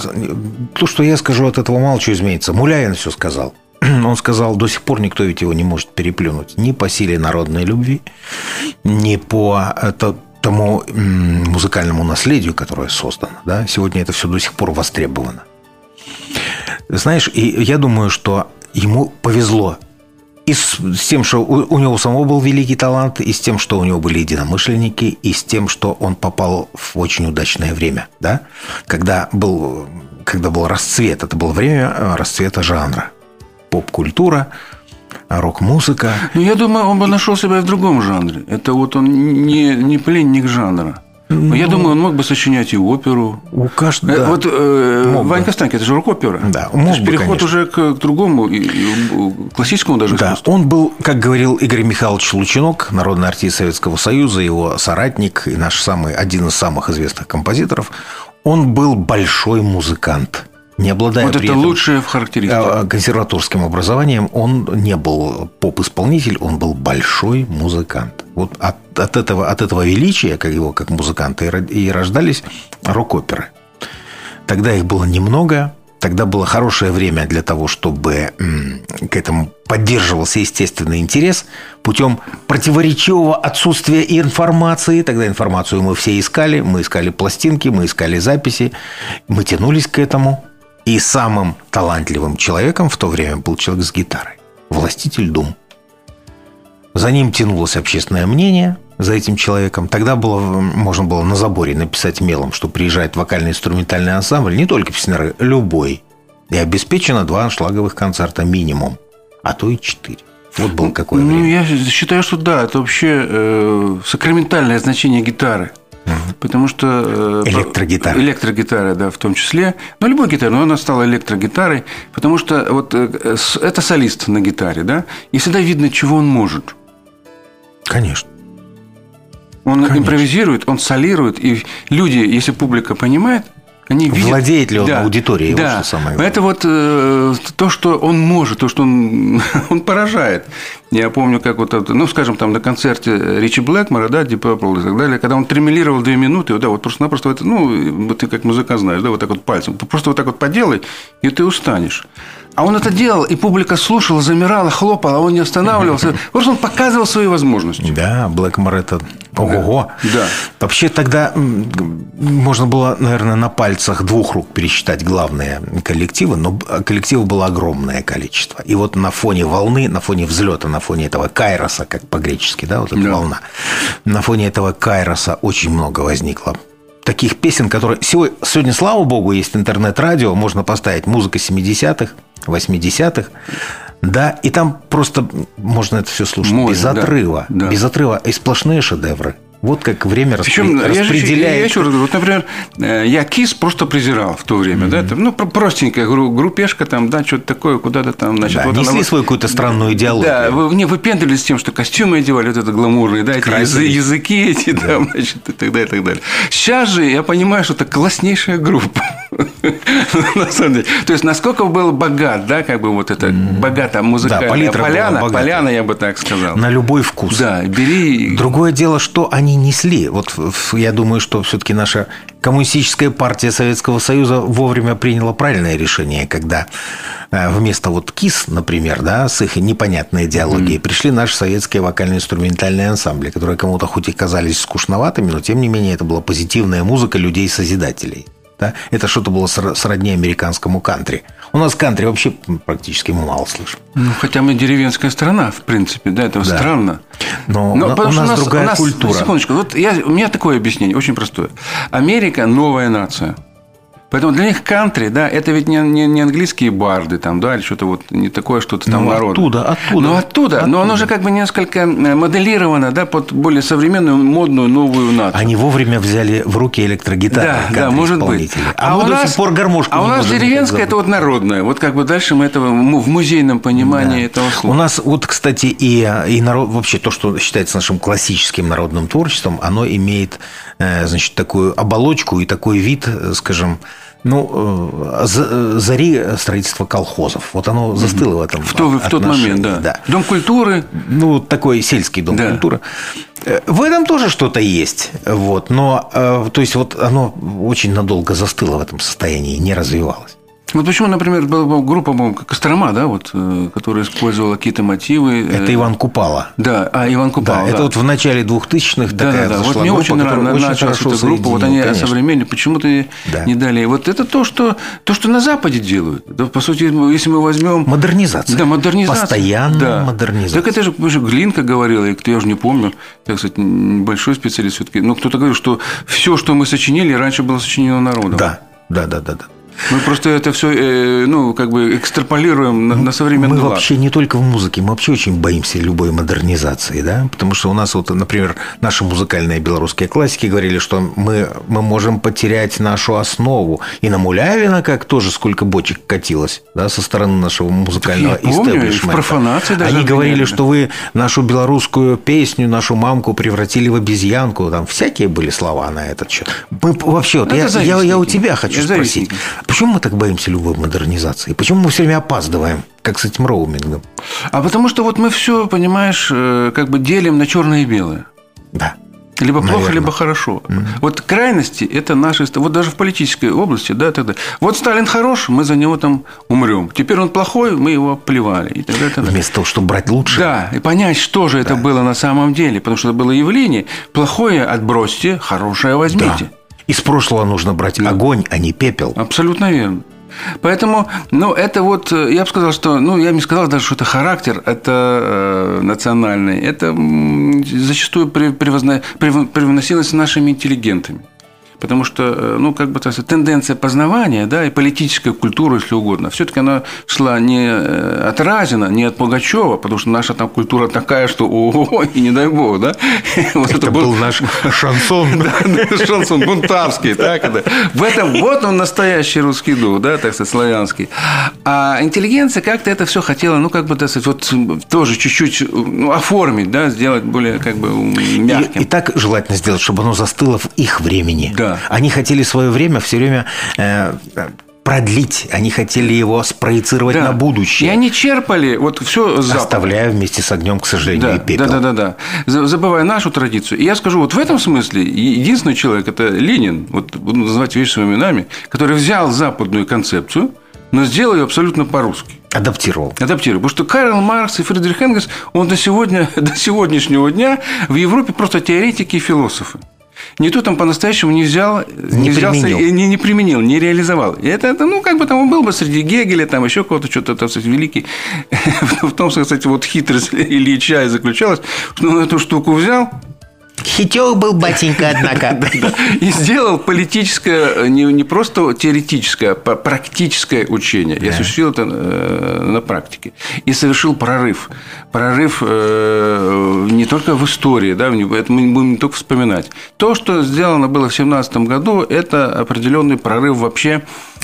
то, что я скажу, от этого мало чего изменится. Муляин все сказал. Он сказал, до сих пор никто ведь его не может переплюнуть. Ни по силе народной любви, ни по это- тому музыкальному наследию, которое создано. Да? Сегодня это все до сих пор востребовано. Знаешь, и я думаю, что ему повезло и с, с тем, что у, у него самого был великий талант, и с тем, что у него были единомышленники, и с тем, что он попал в очень удачное время, да, когда был, когда был расцвет, это было время э, расцвета жанра, поп-культура, рок-музыка. Ну, я думаю, он бы нашел себя в другом жанре. Это вот он не, не пленник жанра. Я думаю, он мог бы сочинять и оперу. У каждого... Э, да. Вот э, Мог бы. Ванька Станки, это же рок-опера. Да, мог же бы, переход конечно. уже к, к другому, и- и классическому даже Да, искусству. он был, как говорил Игорь Михайлович Лучинок, народный артист Советского Союза, его соратник и наш самый, один из самых известных композиторов, он был большой музыкант. Не обладая Вот это лучшее в характеристике. э, консерваторским образованием, он не был поп-исполнитель, он был большой музыкант. Вот от, от этого, от этого величия, как его как музыканта, и ро- и рождались рок-оперы. Тогда их было немного, тогда было хорошее время для того, чтобы к этому поддерживался естественный интерес путем противоречивого отсутствия информации. Тогда информацию мы все искали, мы искали пластинки, мы искали записи, мы тянулись к этому. И самым талантливым человеком в то время был человек с гитарой, властитель дум. За ним тянулось общественное мнение, за этим человеком. Тогда было, можно было на заборе написать мелом, что приезжает вокально-инструментальный ансамбль, не только песняры, любой. И обеспечено два аншлаговых концерта минимум, а то и четыре. Вот было какое Ну, время. я считаю, что да, это вообще э, сакраментальное значение гитары. Потому что... э, Электрогитара. Электрогитара, да, в том числе. Ну, любой гитара, но она стала электрогитарой, потому что вот э, это солист на гитаре, да, и всегда видно, чего он может. Конечно. Он Конечно. импровизирует, он солирует, и люди, если публика понимает, они видят... Владеет ли он аудиторией, вот что самое главное. Это вот э, то, что он может, то, что он, он поражает. Я помню, как вот, ну, скажем, там на концерте Ричи Блэкмора, да, Deep Purple и так далее, когда он тремелировал две минуты, да, вот просто-напросто, это, ну, ты как музыкант знаешь, да, вот так вот пальцем, просто вот так вот поделай, и ты устанешь. А он это делал, и публика слушала, замирала, хлопала, а он не останавливался. Просто он показывал свои возможности. Да, Блэкмор это ого-го. Да. Вообще тогда можно было, наверное, на пальцах двух рук пересчитать главные коллективы, но коллективов было огромное количество. И вот на фоне волны, на фоне взлета, на фоне этого кайроса, как по-гречески, да, вот эта Да. волна, на фоне этого кайроса очень много возникло таких песен, которые... Сегодня, сегодня, слава богу, есть интернет-радио, можно поставить музыка 70-х, 80-х, да, и там просто можно это все слушать Можно, без да, отрыва, да. без отрыва, и сплошные шедевры. Вот как время Причем, я, же, я распределяет. еще раз говорю, вот, например, э, я Кис просто презирал в то время, да, это, ну, про- простенькая гру- группешка там, да, что-то такое, куда-то там, значит, Да, вот несли она свою какую-то странную идеологию. Да, вы, не, выпендривались тем, что костюмы одевали, вот это гламурные, да, эти язы- языки эти, да, значит, и так далее, и так далее. Сейчас же я понимаю, что это класснейшая группа. На самом деле. То есть, насколько был богат, да, как бы вот это богата музыкальная была поляна, поляна, я бы так сказал. На любой вкус. Да, бери... Другое дело, что они они несли? Вот я думаю, что все-таки наша коммунистическая партия Советского Союза вовремя приняла правильное решение, когда э, вместо вот КИС, например, да, с их непонятной идеологией, mm-hmm. пришли наши советские вокально-инструментальные ансамбли, которые кому-то хоть и казались скучноватыми, но тем не менее это была позитивная музыка людей-созидателей. Да? Это что-то было сродни американскому кантри. У нас кантри вообще практически мы мало слышим. Ну, хотя мы деревенская страна, в принципе, да, это да. странно. Но, Но у, у нас, нас другая у нас, культура. Секундочку, вот я, у меня такое объяснение, очень простое. Америка – новая нация. Поэтому для них кантри, да, это ведь не, не, не английские барды, там, да, или что-то вот не такое что-то там ну. Оттуда, оттуда. Ну, оттуда, оттуда. Но оно же как бы несколько э, моделировано, да, под более современную, модную, новую нацию. Они вовремя взяли в руки электрогитары. Да, да, может быть. А, а у нас, до сих пор гармошку А у нас деревенская – это вот народная. Вот как бы дальше мы этого в музейном понимании да. этого слова. У нас вот, кстати, и, и народ, вообще то, что считается нашим классическим народным творчеством, оно имеет, э, значит, такую оболочку и такой вид, э, скажем, ну, э, зари строительства колхозов. Вот оно застыло в этом В, то, в тот момент, да. да. Дом культуры. Ну, такой сельский дом да. культуры. Э, в этом тоже что-то есть. Вот. Но, э, то есть, вот оно очень надолго застыло в этом состоянии, не развивалось. Вот почему, например, была группа, по-моему, Кострома, да, вот, э, которая использовала какие-то мотивы. Э, это Иван Купала. Да, а, Иван Купала, да, да. Это вот в начале 2000-х да, такая да, да. Вот мне группа, очень нравится эта группа, вот они конечно. современные, почему-то да. не дали. Вот это то что, то, что на Западе делают. Да, по сути, если мы возьмем... Модернизация. Да, модернизация. Постоянно да. модернизация. Так это же, же Глинка говорила, и я уже не помню, так сказать, большой специалист все-таки, но кто-то говорил, что все, что мы сочинили, раньше было сочинено народом. Да, да, да, да. да. Мы просто это все, э, ну, как бы экстраполируем на, на современный Мы лад. вообще не только в музыке, мы вообще очень боимся любой модернизации, да, потому что у нас вот, например, наши музыкальные белорусские классики говорили, что мы, мы можем потерять нашу основу. И на Мулявина как тоже сколько бочек катилось, да, со стороны нашего музыкального Я помню, в профанации даже Они говорили, что вы нашу белорусскую песню, нашу мамку превратили в обезьянку, там всякие были слова на этот счет. Мы вообще, вот, я, я, я у тебя хочу спросить, Почему мы так боимся любой модернизации? Почему мы все время опаздываем, как с этим роумингом? А потому что вот мы все, понимаешь, э, как бы делим на черное и белое. Да. Либо Наверное. плохо, либо хорошо. Mm-hmm. Вот крайности – это наши... Вот даже в политической области, да, тогда. Вот Сталин хорош, мы за него там умрем. Теперь он плохой, мы его плевали. И тогда, тогда. Вместо того, чтобы брать лучше. Да, и понять, что же да. это было на самом деле. Потому что это было явление. Плохое отбросьте, хорошее возьмите. Да. Из прошлого нужно брать да. огонь, а не пепел. Абсолютно верно. Поэтому, ну, это вот, э, я бы сказал, что, ну, я бы не сказал даже, что это характер, это э, национальный, это зачастую привносилось нашими интеллигентами. Потому что, э, ну, как бы так сказать, тенденция познавания, да, и политическая культура, если угодно, все-таки она шла не э, от Разина, не от Пугачева, потому что наша там культура такая, что ой, и не дай бог, да. Вот это, это был, был наш шансон. Да, шансон бунтарский, так, да. В этом вот он настоящий русский дух, да, так сказать, славянский. А интеллигенция как-то это все хотела, ну, как бы, так сказать, вот тоже чуть-чуть ну, оформить, да, сделать более, как бы, мягким. И, и так желательно сделать, чтобы оно застыло в их времени. Да, они хотели свое время все время э, продлить, они хотели его спроецировать да. на будущее. И они черпали вот все с Оставляя вместе с огнем, к сожалению, да, и пепел. Да, да, да, да. Забывая нашу традицию. И я скажу, вот в этом смысле единственный человек – это Ленин, вот буду называть вещи своими именами, который взял западную концепцию, но сделал ее абсолютно по-русски. Адаптировал. Адаптировал. Потому что Карл Маркс и Фридрих Энгельс, он до, сегодня, до сегодняшнего дня в Европе просто теоретики и философы. Никто там по-настоящему не взял, не, не взялся и не, не применил, не реализовал. И это, это, ну, как бы там он был бы среди Гегеля, там еще кого-то, что-то, так сказать, великий. В том, что, кстати, вот хитрость Ильича и заключалась, что он эту штуку взял, Хитер был батенька, однако. И сделал политическое, не, не просто теоретическое, а практическое учение. И осуществил это э, на практике. И совершил прорыв. Прорыв э, не только в истории, да, это мы будем не только вспоминать. То, что сделано было в 17 году, это определенный прорыв вообще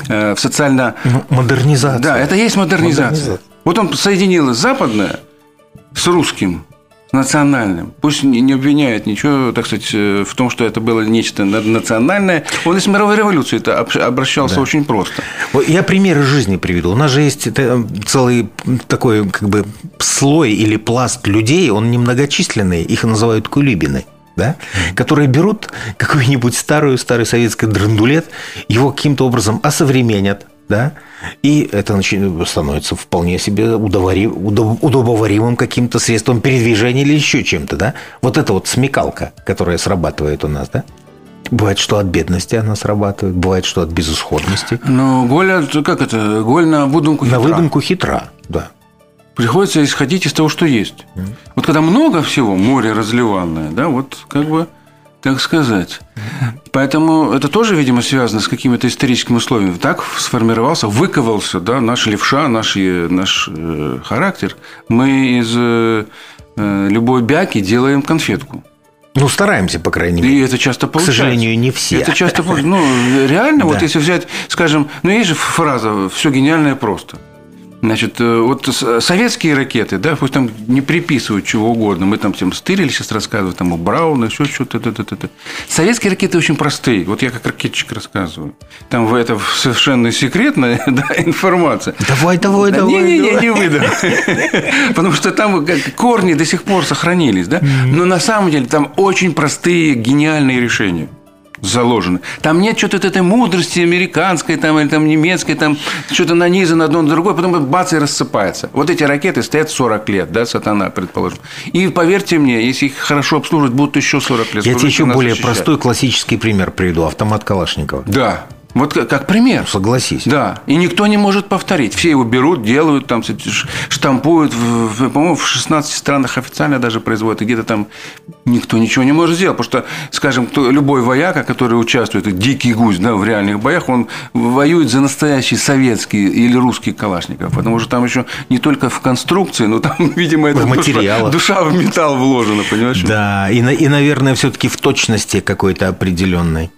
э, в социально... Модернизация. Да, это есть модернизация. модернизация. Вот он соединил западное с русским национальным. Пусть не обвиняют ничего, так сказать, э, в том, что это было нечто национальное. Он из мировой революции это обращался да. очень просто. Я примеры жизни приведу. У нас же есть целый такой как бы слой или пласт людей, он немногочисленный, их называют кулибины. да, которые берут какой-нибудь старую, старый советский драндулет, его каким-то образом осовременят, да, и это становится вполне себе удобоваримым каким-то средством передвижения или еще чем-то, да. Вот это вот смекалка, которая срабатывает у нас, да. Бывает, что от бедности она срабатывает, бывает, что от безысходности. Но голь, как это, голь на выдумку хитра. На выдумку хитра, да. Приходится исходить из того, что есть. Mm. Вот когда много всего, море разливанное, да, вот как бы так сказать. Поэтому это тоже, видимо, связано с какими-то историческими условиями. Так сформировался, выковался да, наш левша, наш, наш э, характер. Мы из э, э, любой бяки делаем конфетку. Ну, стараемся, по крайней мере. И это часто получается. К сожалению, не все. Это часто Ну, реально, вот если взять, скажем, ну, есть же фраза «все гениальное просто». Значит, э, вот советские ракеты, да, пусть там не приписывают чего угодно, мы там всем стырили, сейчас рассказывают, там у Брауна, еще что-то. Это, это, это. Советские ракеты очень простые, вот я как ракетчик рассказываю. Там в это совершенно секретная да, информация. Давай, давай, давай. Не-не-не, не выдам. Потому что там корни до сих пор сохранились, да, но на самом деле там очень простые, гениальные решения заложены. Там нет что-то этой мудрости американской там, или там немецкой, там что-то нанизано одно на другое, потом бац и рассыпается. Вот эти ракеты стоят 40 лет, да, сатана, предположим. И поверьте мне, если их хорошо обслуживать, будут еще 40 лет. Я тебе еще более защищать. простой классический пример приведу. Автомат Калашникова. Да, вот как пример. Ну, согласись. Да. И никто не может повторить. Все его берут, делают, там, штампуют. По-моему, в 16 странах официально даже производят. И где-то там никто ничего не может сделать. Потому что, скажем, любой вояка, который участвует, дикий гусь да, в реальных боях, он воюет за настоящий советский или русский калашников. Потому что там еще не только в конструкции, но там, видимо, это душа, душа в металл вложена, понимаешь? Да, и, и наверное, все-таки в точности какой-то определенной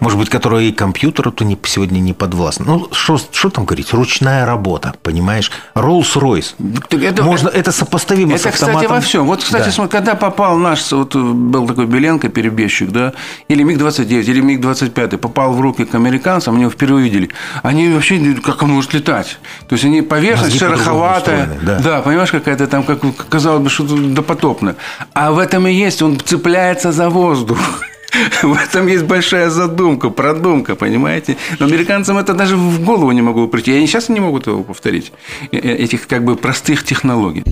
может быть, которая и компьютеру-то не, сегодня не подвластна. Ну, что там говорить? Ручная работа, понимаешь? Rolls-Royce. Это, Можно, это сопоставимо это, с автоматом. кстати, во всем. Вот, кстати, да. когда попал наш, вот был такой Беленко, перебежчик, да, или МиГ-29, или МиГ-25, попал в руки к американцам, они его впервые видели. Они вообще, как он может летать? То есть, они поверхность шероховатая. Да. да, понимаешь, какая-то там, как казалось бы, что-то допотопное. А в этом и есть, он цепляется за воздух. В этом есть большая задумка, продумка, понимаете? Но американцам это даже в голову не могло прийти. Они сейчас не могут его повторить, э, э, этих как бы простых технологий.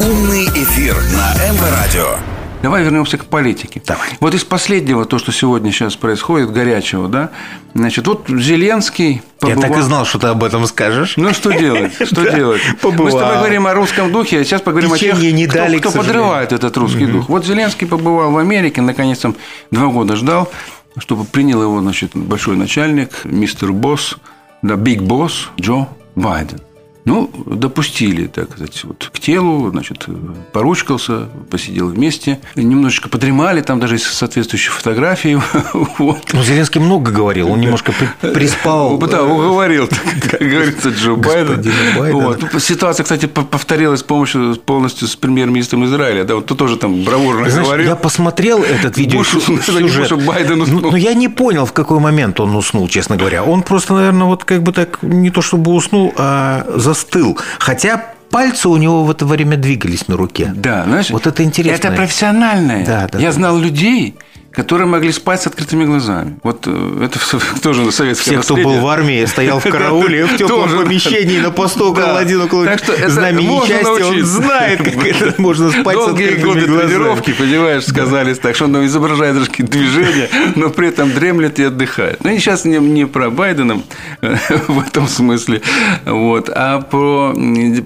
Умный эфир на МВ-радио. Давай вернемся к политике. Давай. Вот из последнего, то, что сегодня сейчас происходит, горячего, да, значит, вот Зеленский побывал... Я так и знал, что ты об этом скажешь. Ну, что делать? Что делать? Мы с тобой говорим о русском духе, а сейчас поговорим о тех, не дали, кто, подрывает этот русский дух. Вот Зеленский побывал в Америке, наконец, то два года ждал, чтобы принял его, значит, большой начальник, мистер Босс, да, Биг Босс Джо Байден. Ну, допустили, так сказать, вот к телу, значит, поручкался, посидел вместе, немножечко подремали, там даже есть соответствующие фотографии. Вот. Ну, Зеленский много говорил, он немножко приспал. Да, уговорил, как говорится, Джо Байден. Вот. Ну, ситуация, кстати, повторилась с помощью полностью с премьер-министром Израиля. Да, вот ты тоже там бравурно говорил. Я посмотрел этот видео сюжет. Уснул. Но я не понял, в какой момент он уснул, честно говоря. Он просто, наверное, вот как бы так не то чтобы уснул, а за застыл. Хотя пальцы у него в это время двигались на руке. Да, знаешь, вот это интересно. Это профессиональное. Да, да, Я да. знал людей, которые могли спать с открытыми глазами. Вот э, это тоже на советское Все, кто был в армии, стоял в карауле, в теплом помещении, на посту около один, около знамени части, он знает, как это можно спать с открытыми годы тренировки, понимаешь, сказались так, что он изображает движения, но при этом дремлет и отдыхает. Ну, и сейчас не, не про Байдена в этом смысле, вот, а про,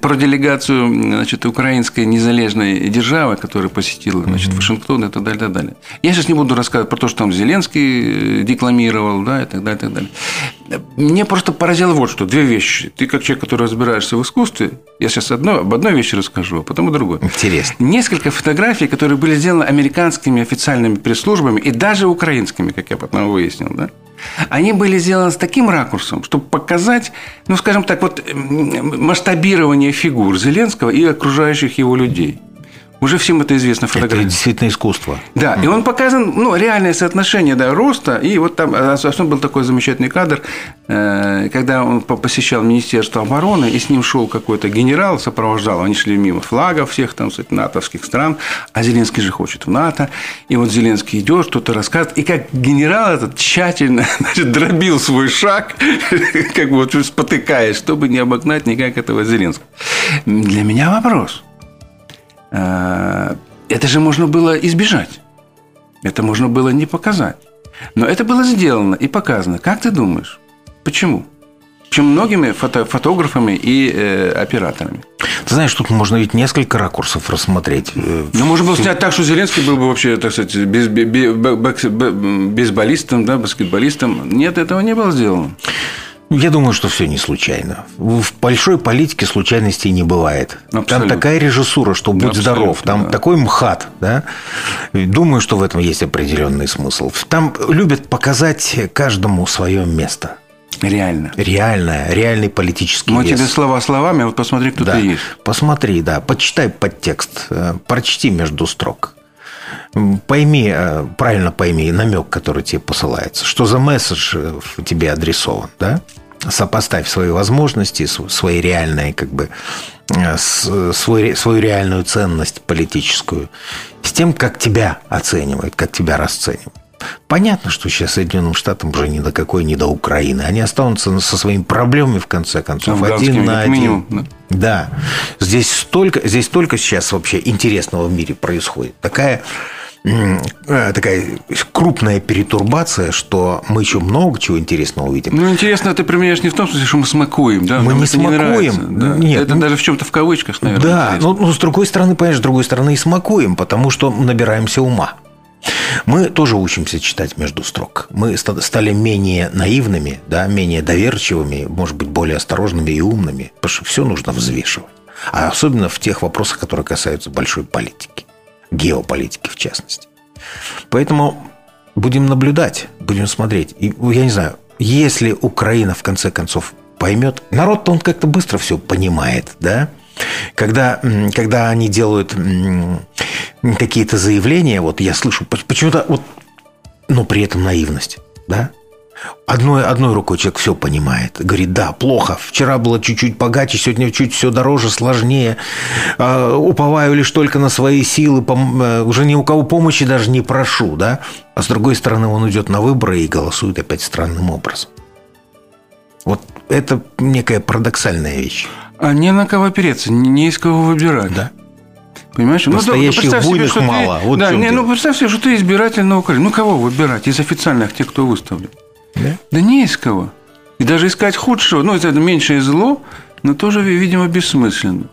про делегацию значит, украинской незалежной державы, которая посетила значит, Вашингтон и так далее, так далее. Я сейчас не буду рассказывать про то, что там Зеленский э, декламировал, да, и так далее, и так далее. Мне просто поразило вот что, две вещи. Ты как человек, который разбираешься в искусстве, я сейчас одно, об одной вещи расскажу, а потом о другой. Интересно. Несколько фотографий, которые были сделаны американскими официальными пресс-службами и даже украинскими, как я потом выяснил, да, они были сделаны с таким ракурсом, чтобы показать, ну, скажем так, вот масштабирование фигур Зеленского и окружающих его людей – Уже всем это известно фотография. Это действительно искусство. Да, mm. и он показан, ну, реальное соотношение, да, роста. И вот там, особенно был такой замечательный кадр, э, когда он посещал Министерство обороны, и с ним шел какой-то генерал, сопровождал, они шли мимо флагов всех там, кстати, натовских стран, а Зеленский же хочет в НАТО. И вот Зеленский идет, что-то рассказывает, и как генерал этот тщательно значит, дробил свой шаг, как бы вот спотыкаясь, чтобы не обогнать никак этого Зеленского. Для меня вопрос – это же можно было избежать. Это можно было не показать. Но это было сделано и показано. Как ты думаешь? Почему? Чем многими фото фотографами и э, операторами. Ты знаешь, тут можно ведь несколько ракурсов рассмотреть. Э, ну, можно было снять так, что Зеленский был бы вообще, так сказать, без, без, бейсболистом, да, баскетболистом. Нет, этого не было сделано. Я думаю, что все не случайно. В большой политике случайностей не бывает. Абсолютно. Там такая режиссура, что будь Абсолютно, здоров. Там да. такой МХАТ. Да? Думаю, что в этом есть определенный смысл. Там любят показать каждому свое место. Реально. Реально, реальный политический Мы вес. тебе слова словами, а вот посмотри, кто да. ты есть. Посмотри, да, почитай подтекст, э, прочти между строк. Пойми, э, правильно пойми намек, который тебе посылается. Что за месседж э, тебе адресован, да? Сопоставь свои возможности, свои реальные, как бы, э, свой, свою реальную ценность политическую с тем, как тебя оценивают, как тебя расценивают. Понятно, что сейчас Соединенным Штатам уже ни до какой, ни до Украины. Они останутся со своими проблемами, в конце концов, один на один. Минимум, да? да. Здесь столько, здесь столько сейчас вообще интересного в мире происходит. Такая такая крупная перетурбация, что мы еще много чего интересного увидим. Ну, интересно, ты применяешь не в том смысле, что мы смакуем, да? Мы Нам не смакуем. Не да. Нет. Это ну, даже в чем-то в кавычках, наверное. Да, но, но с другой стороны, понимаешь, с другой стороны и смакуем, потому что набираемся ума. Мы тоже учимся читать между строк. Мы стали менее наивными, да, менее доверчивыми, может быть, более осторожными и умными, потому что все нужно взвешивать. А особенно в тех вопросах, которые касаются большой политики геополитики в частности. Поэтому будем наблюдать, будем смотреть. И я не знаю, если Украина в конце концов поймет, народ-то он как-то быстро все понимает, да? Когда, когда они делают какие-то заявления, вот я слышу, почему-то вот, но при этом наивность, да? Одной, одной рукой человек все понимает. Говорит, да, плохо. Вчера было чуть-чуть богаче, сегодня чуть все дороже, сложнее. Э, уповаю лишь только на свои силы. Пом- э, уже ни у кого помощи даже не прошу. Да? А с другой стороны, он идет на выборы и голосует опять странным образом. Вот это некая парадоксальная вещь. А не на кого опереться, не из кого выбирать. Да. Понимаешь? Настоящих ну, да, буйных себе, мало. Ты, вот да, не, ну представь себе, что ты избиратель на Украине. Ну, кого выбирать из официальных, тех, кто выставлен? Да? Да не из кого. И даже искать худшего, ну, это меньшее зло, но тоже, видимо, бессмысленно.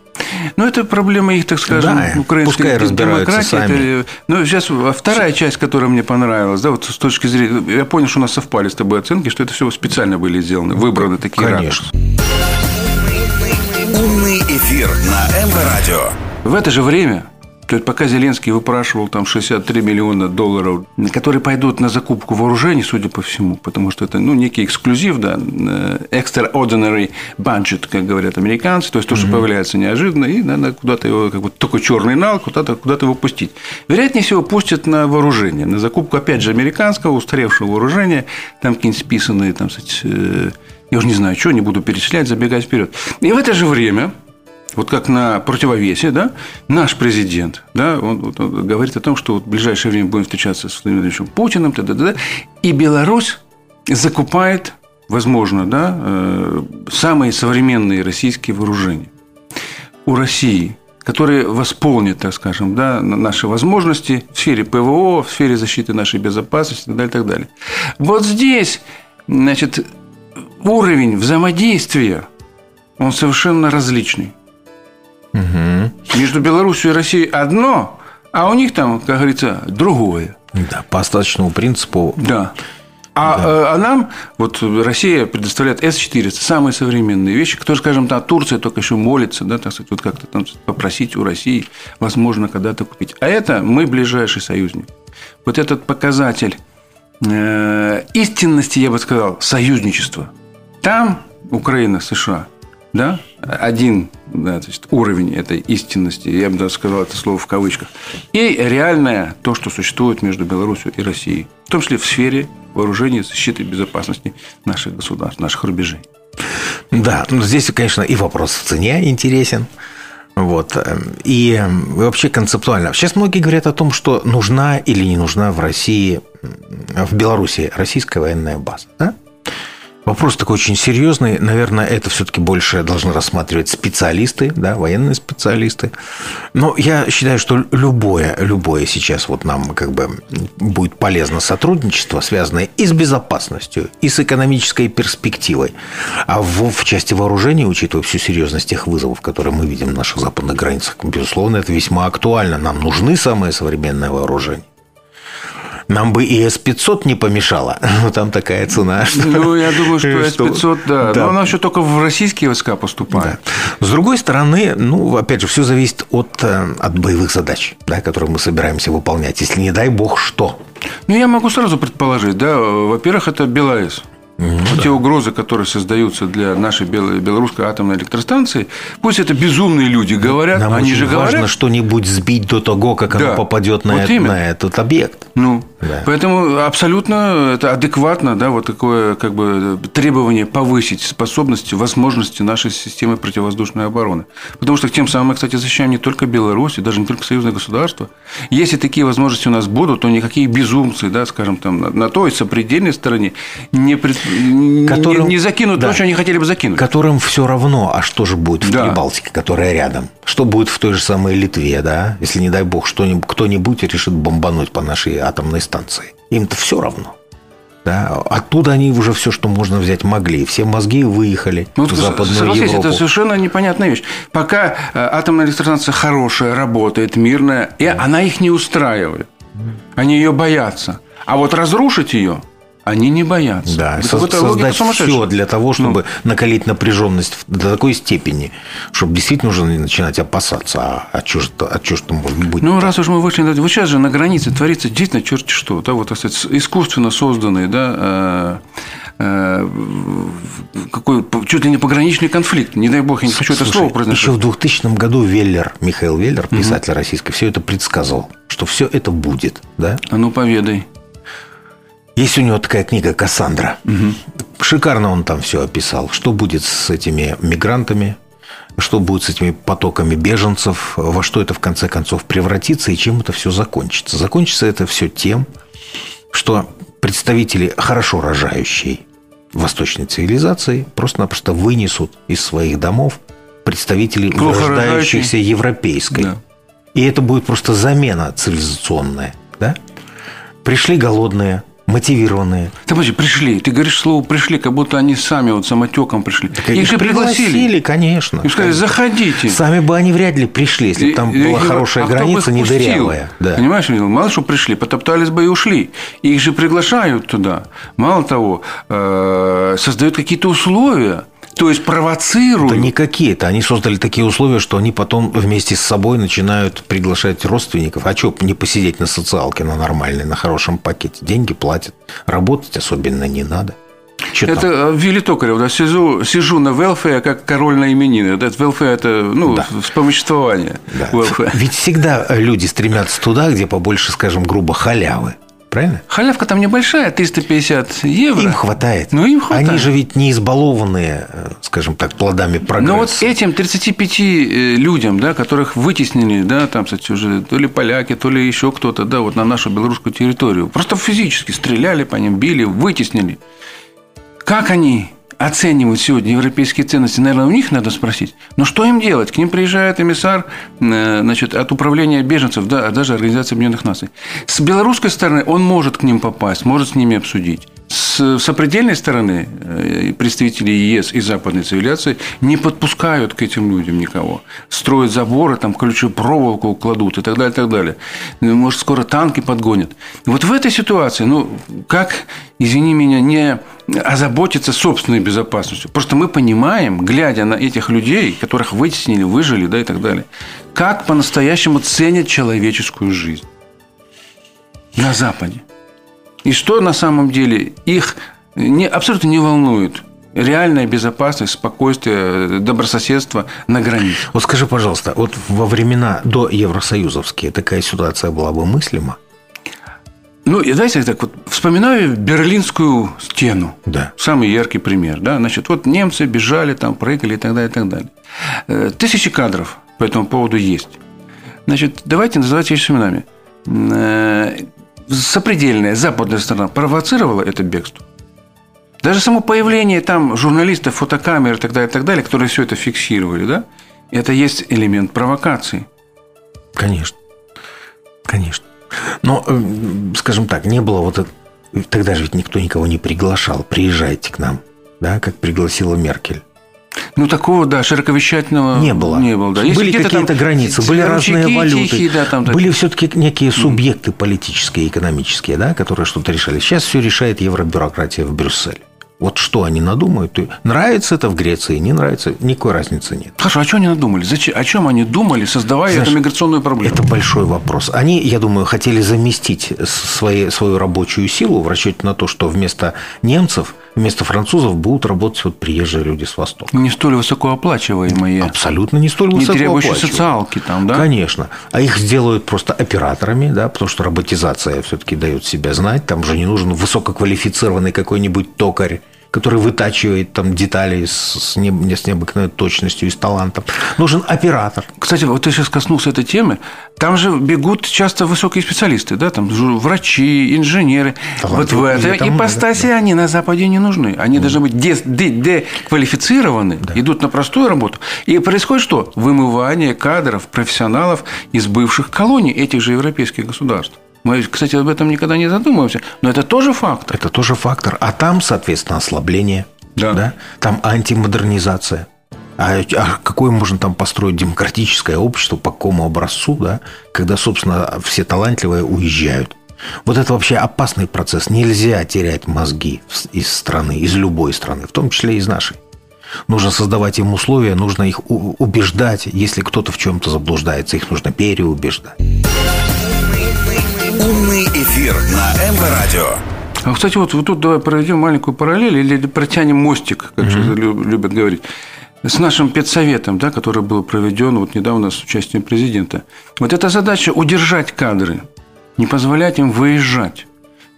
Но это проблема их, так скажем, да, украинской демократии. Сами. Это, ну, сейчас вторая часть, которая мне понравилась, да, вот с точки зрения, я понял, что у нас совпали с тобой оценки, что это все специально были сделаны, выбраны такие Конечно. Умный эфир на МВ-радио. В это же время то есть пока Зеленский выпрашивал там 63 миллиона долларов, которые пойдут на закупку вооружений, судя по всему, потому что это ну, некий эксклюзив, да, э, extraordinary budget, как говорят американцы, то есть то, что mm-hmm. появляется неожиданно, и надо куда-то его, как бы такой черный нал, куда-то куда его пустить. Вероятнее всего, пустят на вооружение, на закупку, опять же, американского устаревшего вооружения, там какие-нибудь списанные, там, кстати, э, я уже не знаю, что, не буду перечислять, забегать вперед. И в это же время вот как на противовесе, да, наш президент, да, он, он говорит о том, что вот в ближайшее время будем встречаться с Владимиром Владимировичем Путиным, т.д. т.д. и Беларусь закупает, возможно, да, э, самые современные российские вооружения. У России которые восполнят, так скажем, да, наши возможности в сфере ПВО, в сфере защиты нашей безопасности и так далее. И так далее. Вот здесь, значит, уровень взаимодействия, он совершенно различный. Угу. Между Беларусью и Россией одно, а у них там, как говорится, другое. Да, по остаточному принципу. Да. А, да. Э, а нам, вот Россия предоставляет С-400, самые современные вещи, которые, скажем, там Турция только еще молится, да, так сказать, вот как-то там попросить у России, возможно, когда-то купить. А это мы ближайший союзник. Вот этот показатель э, истинности, я бы сказал, союзничества. Там Украина, США – да, один да, значит, уровень этой истинности, я бы даже сказал это слово в кавычках, и реальное то, что существует между Беларусью и Россией, в том числе в сфере вооружения, защиты и безопасности наших государств, наших рубежей. Да, ну, здесь, конечно, и вопрос в цене интересен. Вот. И вообще концептуально. Сейчас многие говорят о том, что нужна или не нужна в России, в Беларуси российская военная база. Да? Вопрос такой очень серьезный. Наверное, это все-таки больше должны рассматривать специалисты, да, военные специалисты. Но я считаю, что любое, любое сейчас вот нам как бы будет полезно сотрудничество, связанное и с безопасностью, и с экономической перспективой. А в, в части вооружения, учитывая всю серьезность тех вызовов, которые мы видим на наших западных границах, безусловно, это весьма актуально. Нам нужны самые современные вооружения. Нам бы и С-500 не помешало. Но там такая цена. Что... Ну, я думаю, что С-500, да. да. Но она еще только в российские войска поступает. Да. С другой стороны, ну, опять же, все зависит от, э, от боевых задач, да, которые мы собираемся выполнять. Если не дай бог что. Ну, я могу сразу предположить, да. Во-первых, это БелАЭС. Ну, да. Те угрозы, которые создаются для нашей белорусской атомной электростанции, пусть это безумные люди говорят, Нам они же важно говорят... что-нибудь сбить до того, как да. оно попадет на, вот это, на этот объект. Ну, да. поэтому абсолютно это адекватно, да, вот такое как бы требование повысить способности, возможности нашей системы противовоздушной обороны. Потому что тем самым мы, кстати, защищаем не только Беларусь, и даже не только союзное государство. Если такие возможности у нас будут, то никакие безумцы, да, скажем, там, на той сопредельной стороне не, пред, которым, не, не закинут да, то, что они хотели бы закинуть. Которым все равно, а что же будет в да. Прибалтике, которая рядом? Что будет в той же самой Литве, да? Если, не дай бог, кто-нибудь решит бомбануть по нашей атомной станции. Им-то все равно. Да? Оттуда они уже все, что можно взять, могли. Все мозги выехали ну, в Западную Европу. Это совершенно непонятная вещь. Пока э, атомная электростанция хорошая, работает, мирная, и она их не устраивает. Они ее боятся. А вот разрушить ее они не боятся. Да, это со- создать все для того, чтобы ну. накалить напряженность до такой степени, чтобы действительно уже начинать опасаться, а, а что, а что, что может быть? Ну, раз уж мы вышли, вот сейчас же на границе творится действительно черти что, да, вот, так сказать, искусственно созданный, да, э, э, какой чуть ли не пограничный конфликт. Не дай бог, я не хочу Слушай, это слово произносить. Еще в 2000 году Веллер, Михаил Веллер, писатель угу. российский, все это предсказывал, что все это будет, да? А ну поведай. Есть у него такая книга «Кассандра». Угу. Шикарно он там все описал. Что будет с этими мигрантами, что будет с этими потоками беженцев, во что это в конце концов превратится и чем это все закончится. Закончится это все тем, что представители хорошо рожающей восточной цивилизации просто-напросто вынесут из своих домов представителей Плохо рождающихся европейской. Да. И это будет просто замена цивилизационная. Да? Пришли голодные, мотивированные. Ты подожди, пришли. Ты говоришь слово пришли, как будто они сами вот самотеком пришли. Так их, их же пригласили. пригласили, конечно. Им сказали, заходите. Сами бы они вряд ли пришли, если бы там и, была и, хорошая а граница, не дырявая. Да. Понимаешь, мало что пришли, потоптались бы и ушли. Их же приглашают туда. Мало того, э, создают какие-то условия то есть провоцируют. Да не какие-то. Они создали такие условия, что они потом вместе с собой начинают приглашать родственников. А что не посидеть на социалке, на нормальной, на хорошем пакете? Деньги платят. Работать особенно не надо. Что это там? Вилли Токарев, да, сижу, сижу на велфе, как король на именины. Да, велфе – это ну, да. вспомоществование. Да. Ведь всегда люди стремятся туда, где побольше, скажем, грубо халявы правильно? Халявка там небольшая, 350 евро. Им хватает. Ну, им хватает. Они же ведь не избалованные, э, скажем так, плодами прогресса. Но вот этим 35 э, людям, да, которых вытеснили, да, там, кстати, уже то ли поляки, то ли еще кто-то, да, вот на нашу белорусскую территорию, просто физически стреляли по ним, били, вытеснили. Как они оценивают сегодня европейские ценности, наверное, у них надо спросить. Но что им делать? К ним приезжает эмиссар э, значит, от управления беженцев, да, даже Организации Объединенных Наций. С белорусской стороны он может к ним попасть, может с ними обсудить. С сопредельной стороны э, представители ЕС и западной цивилизации не подпускают к этим людям никого. Строят заборы, там ключевую проволоку кладут и так далее, и так далее. Ну, может, скоро танки подгонят. Вот в этой ситуации, ну, как, извини меня, не озаботиться собственной безопасностью? Просто мы понимаем, глядя на этих людей, которых вытеснили, выжили, да, и так далее, как по-настоящему ценят человеческую жизнь на Западе. И что на самом деле их не, абсолютно не волнует. реальная безопасность, спокойствие, добрососедство на границе. Вот скажи, пожалуйста, вот во времена до Евросоюзовские такая ситуация была бы мыслима? Ну, и знаете, так вот вспоминаю Берлинскую стену. Да. Самый яркий пример. Да? Значит, вот немцы бежали, там прыгали и так далее, и так далее. Э, тысячи кадров по этому поводу есть. Значит, давайте называть вещи именами. Э, сопредельная западная страна провоцировала это бегство. Даже само появление там журналистов, фотокамер и так далее, и так далее, которые все это фиксировали, да, это есть элемент провокации. Конечно. Конечно. Но, э, скажем так, не было вот... Тогда же ведь никто никого не приглашал. Приезжайте к нам, да, как пригласила Меркель. Ну, такого, да, широковещательного не было. Не было да. Если были какие-то границы, были разные валюты, тихие, да, там, были все-таки некие субъекты политические, экономические, да, которые что-то решали. Сейчас все решает евробюрократия в Брюсселе. Вот что они надумают. Нравится это в Греции, не нравится, никакой разницы нет. Хорошо, а что они надумали? Зачем, о чем они думали, создавая Знаешь, эту миграционную проблему? Это большой вопрос. Они, я думаю, хотели заместить свои, свою рабочую силу в расчете на то, что вместо немцев, вместо французов будут работать вот приезжие люди с Востока. Не столь высокооплачиваемые. Абсолютно не столь высокооплачиваемые. Не требующие социалки там, да? Конечно. А их сделают просто операторами, да, потому что роботизация все-таки дает себя знать. Там же не нужен высококвалифицированный какой-нибудь токарь который вытачивает там детали с, не, с необыкновенной точностью и с талантом. Нужен оператор. Кстати, вот ты сейчас коснулся этой темы. Там же бегут часто высокие специалисты, да, там врачи, инженеры. вот в этой ипостаси да. они на Западе не нужны. Они mm. должны быть деквалифицированы, да. идут на простую работу. И происходит что? Вымывание кадров, профессионалов из бывших колоний этих же европейских государств. Мы, кстати, об этом никогда не задумываемся, но это тоже фактор. Это тоже фактор. А там, соответственно, ослабление. Да. да? Там антимодернизация. А, а какое можно там построить демократическое общество, по какому образцу, да, когда, собственно, все талантливые уезжают? Вот это вообще опасный процесс. Нельзя терять мозги из страны, из любой страны, в том числе из нашей. Нужно создавать им условия, нужно их убеждать. Если кто-то в чем-то заблуждается, их нужно переубеждать. Умный эфир на МВ Радио. А, кстати, вот, вот тут давай проведем маленькую параллель или протянем мостик, как mm-hmm. же любят говорить, с нашим педсоветом, да, который был проведен вот недавно с участием президента. Вот эта задача удержать кадры, не позволять им выезжать.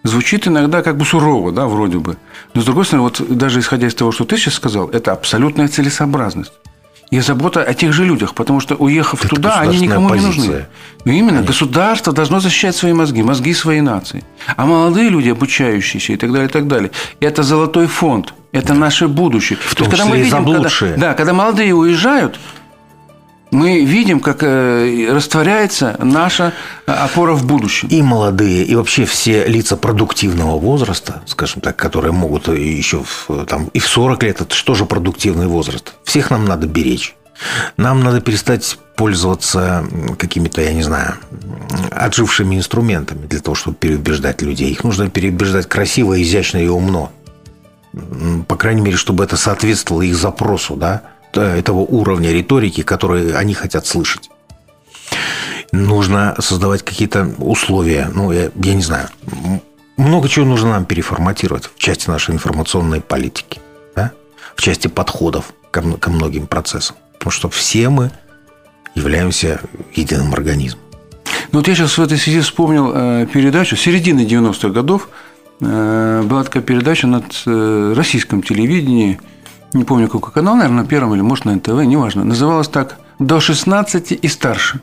Звучит иногда как бы сурово, да, вроде бы. Но, с другой стороны, вот даже исходя из того, что ты сейчас сказал, это абсолютная целесообразность и забота о тех же людях, потому что уехав Это туда, они никому позиция. не нужны. Но именно Конечно. государство должно защищать свои мозги, мозги своей нации. А молодые люди, обучающиеся и так далее, и так далее, это золотой фонд, это да. наше будущее. В том То есть, когда мы видим, когда, да, когда молодые уезжают, мы видим, как э, растворяется наша опора в будущем. И молодые, и вообще все лица продуктивного возраста, скажем так, которые могут еще в, там, и в 40 лет, это что же продуктивный возраст? Всех нам надо беречь. Нам надо перестать пользоваться какими-то, я не знаю, отжившими инструментами для того, чтобы переубеждать людей. Их нужно переубеждать красиво, изящно и умно. По крайней мере, чтобы это соответствовало их запросу, да, этого уровня риторики, который они хотят слышать. Нужно создавать какие-то условия. Ну, я, я не знаю. Много чего нужно нам переформатировать в части нашей информационной политики. Да? В части подходов ко, ко многим процессам. Потому что все мы являемся единым организмом. Ну, вот я сейчас в этой связи вспомнил э, передачу середины 90-х годов. Э, была такая передача над э, российском телевидении – не помню какой канал, наверное, на первом или, может, на НТВ, неважно. Называлась так «До 16 и старше».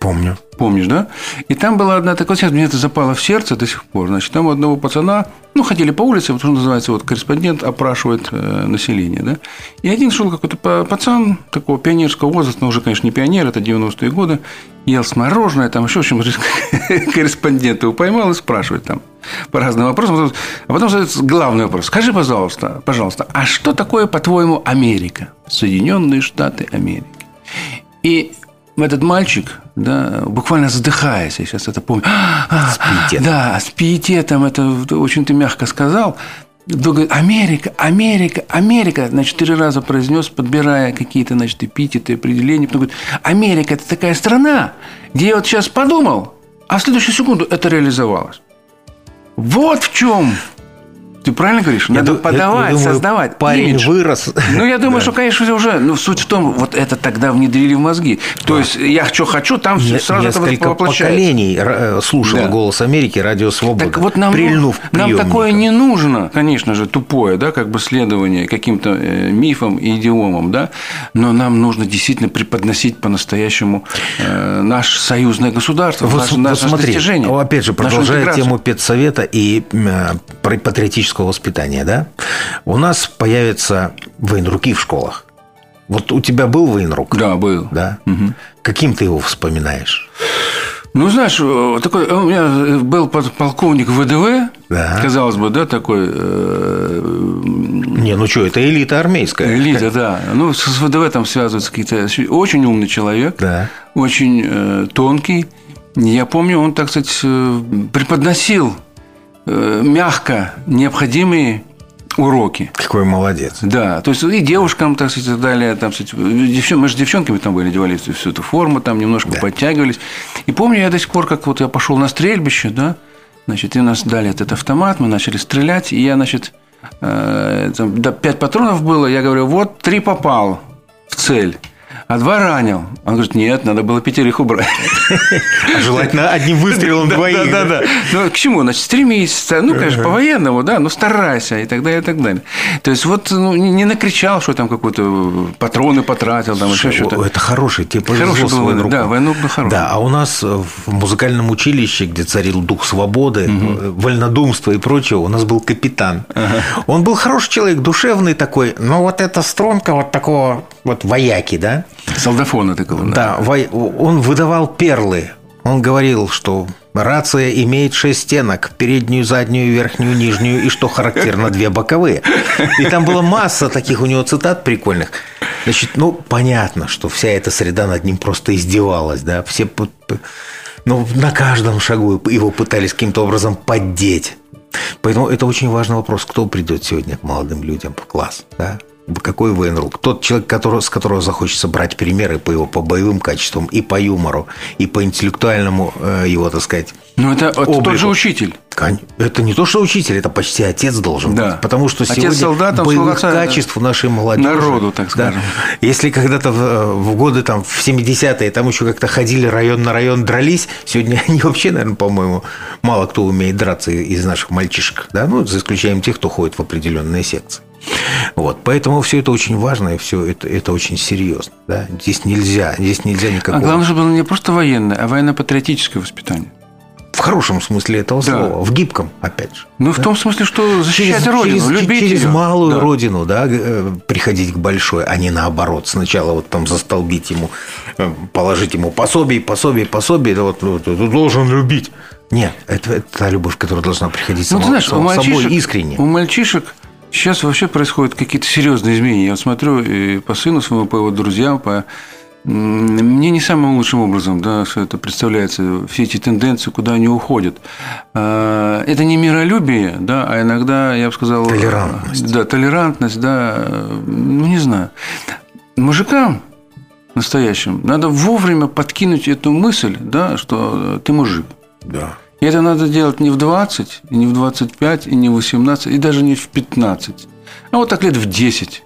Помню. Помнишь, да? И там была одна такая, сейчас мне это запало в сердце до сих пор. Значит, там у одного пацана, ну, ходили по улице, вот что называется, вот корреспондент опрашивает э, население, да? И один шел какой-то пацан такого пионерского возраста, но уже, конечно, не пионер, это 90-е годы, ел с мороженое, там еще, в общем, корреспондент его поймал и спрашивает там по разным вопросам. А потом задается главный вопрос. Скажи, пожалуйста, пожалуйста, а что такое, по-твоему, Америка? Соединенные Штаты Америки. И этот мальчик, да, буквально задыхаясь, я сейчас это помню. С пиететом. Да, с пиететом, это очень ты мягко сказал. Говорит, Америка, Америка, Америка, значит, четыре раза произнес, подбирая какие-то, значит, эпитеты, определения. Потом говорит, Америка – это такая страна, где я вот сейчас подумал, а в следующую секунду это реализовалось. Вот в чем Ты правильно говоришь? Надо ду- подавать, я думаю, создавать. Парень имидж. вырос. Ну, я думаю, Да. что, конечно, уже. Ну, суть в том, вот это тогда внедрили в мозги. То есть я что хочу, там Не- сразу это Несколько воплощается. поколений э, слушало Да. «Голос Америки», «Радио Свобода», Так вот нам, прильнув к нам такое не нужно, конечно же, тупое, да, как бы следование каким-то э, мифам и идиомам, да, но нам нужно действительно преподносить по-настоящему э, наше союзное государство, Вот, наше, вот наше смотри, достижение. опять же, продолжая тему педсовета и э, патриотического воспитания, да, у нас появятся военруки в школах. Вот у тебя был военрук? Да, был. Да? Каким ты его вспоминаешь? Ну, знаешь, э, такой, у меня был полковник ВДВ, Да. казалось бы, да, такой э, Не, ну что, это элита армейская. элита, да. Ну, с ВДВ там связываются какие-то... Очень умный человек, Да. очень э, тонкий. Я помню, он, так сказать, э, преподносил э, мягко необходимые уроки. Какой молодец. Да, то есть и девушкам, так сказать, и так далее, там, кстати, девчон, мы же девчонками там были, одевали всю эту форму, там немножко подтягивались. И помню я до сих пор, как вот я пошел на стрельбище, да, значит, и нас дали этот автомат, мы начали стрелять, и я, значит, э, там, да, пять патронов было, я говорю, вот три попал в цель. А два ранил. Он говорит, нет, надо было пятерых убрать. А желательно одним выстрелом двоих. Да, да, да. Ну, к чему? Значит, стремись, ну, конечно, по-военному, да, но старайся и так далее, и так далее. То есть, вот ну, не накричал, что там какой-то патроны потратил, там еще что-то. Это хороший, тебе повезло Хороший с военруком. да, военрук был хороший. Да, а у нас в музыкальном училище, где царил дух свободы, э, вольнодумства и прочего, у нас был капитан. Он был хороший человек, душевный такой, но вот эта струнка вот такого вот вояки, да? Солдафона такого. Да, вой- он выдавал перлы. Он говорил, что рация имеет шесть стенок, переднюю, заднюю, верхнюю, нижнюю, и что характерно, две боковые. И там была масса таких у него цитат прикольных. Значит, ну, понятно, что вся эта среда над ним просто издевалась, да, все... Ну, на каждом шагу его пытались каким-то образом поддеть. Поэтому это очень важный вопрос, кто придет сегодня к молодым людям в класс, да? Какой военрук? Тот человек, который, с которого захочется брать примеры по его по боевым качествам, и по юмору, и по интеллектуальному э, его, так сказать, Ну, это, это тот облику. же учитель. Кон- Это не то, что учитель, это почти отец должен Да. быть. Потому что Отец сегодня солдатам, боевых солдата, да. качеств у нашей молодежи... Народу, так да, скажем. Если когда-то в, в годы там, в 70-е там еще как-то ходили район на район, дрались, сегодня они вообще, наверное, по-моему, мало кто умеет драться из наших мальчишек. Да? Ну, за исключением тех, кто ходит в определенные секции. Вот, поэтому все это очень важно и все это, это очень серьезно. Да? Здесь нельзя, здесь нельзя А никакого... главное, чтобы было не просто военное, а военно-патриотическое воспитание. В хорошем смысле этого Да. слова, в гибком, опять же. Ну, в том смысле, что защищать через, родину, через- любить через её. малую Да. родину, да, э, приходить к большой, а не наоборот. Сначала вот там застолбить ему, э, положить ему пособие, пособие, пособие, да вот, вот, ты должен любить. Нет, это, это та любовь, которая должна приходить Ну, само- ты знаешь, у само собой мальчишек, искренне. у мальчишек сейчас вообще происходят какие-то серьезные изменения. Я смотрю и по сыну своему, по его друзьям, по мне не самым лучшим образом, да, все это представляется, все эти тенденции, куда они уходят. А, Это не миролюбие, да, а иногда, я бы сказал... Толерантность. Да, толерантность, да, ну, не знаю. Мужикам настоящим надо вовремя подкинуть эту мысль, да, что ты мужик. Да. И это надо делать не в 20, и не в 25, и не в 18, и даже не в 15, а вот так лет в 10.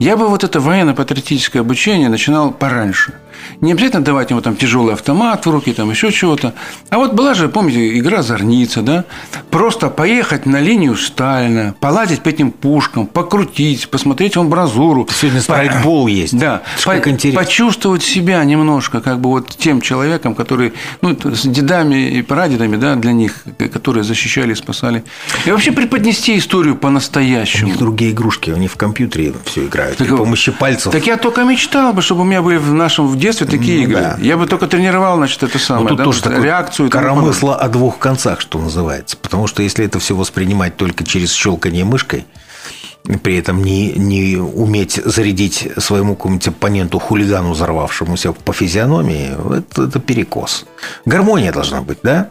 Я бы вот это военно-патриотическое обучение начинал пораньше. Не обязательно давать ему там тяжелый автомат в руки, там еще чего-то. А вот была же, помните, игра «Зорница», да? Просто поехать на линию Сталина, полазить по этим пушкам, покрутить, посмотреть в амбразуру. Сегодня страйкбол есть. Да, по- как интересно. почувствовать себя немножко, как бы вот тем человеком, который, ну, с дедами и прадедами, да, для них, которые защищали спасали. И вообще преподнести историю У по-настоящему. них другие игрушки, они в компьютере все играют. Так При помощи пальцев. Так я только мечтал бы, чтобы у меня были в нашем в детстве такие Ну, игры. да. Я бы только тренировал, значит, это Но самое, тут да, тоже вот такой реакцию. коромысло о двух концах, что называется. Потому что если это все воспринимать только через щелкание мышкой, при этом не, не уметь зарядить своему какому-нибудь оппоненту, хулигану, взорвавшемуся по физиономии, это, это перекос. Гармония должна быть, да?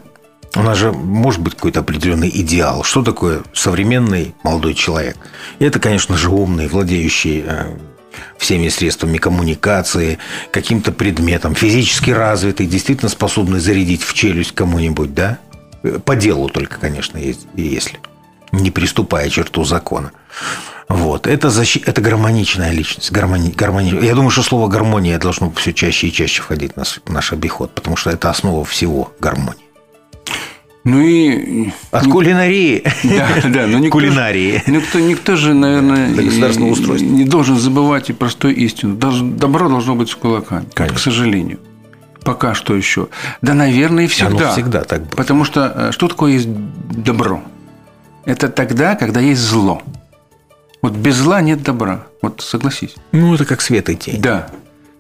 У нас же может быть какой-то определенный идеал. Что такое современный молодой человек? И это, конечно же, умный, владеющий э, всеми средствами коммуникации, каким-то предметом, физически развитый, действительно способный зарядить в челюсть кому-нибудь, да? По делу только, конечно, есть- если. не приступая черту закона. Вот. Это, защи... это гармоничная личность. Гармони... Гармони... Я думаю, что слово гармония должно все чаще и чаще входить в наш, в наш обиход, потому что это основа всего гармонии. Ну и... От кулинарии. Да, да, но никто, Кулинарии. Никто, никто же, наверное, До государственного устройства. не должен забывать и простую истину. Должен- добро должно быть с кулаками, Конечно. к сожалению. Пока что еще. Да, наверное, и всегда. Оно всегда так было. Потому что э, что такое есть добро? Это тогда, когда есть зло. Вот без зла нет добра. Вот согласись. Ну, это как свет и тень. Да.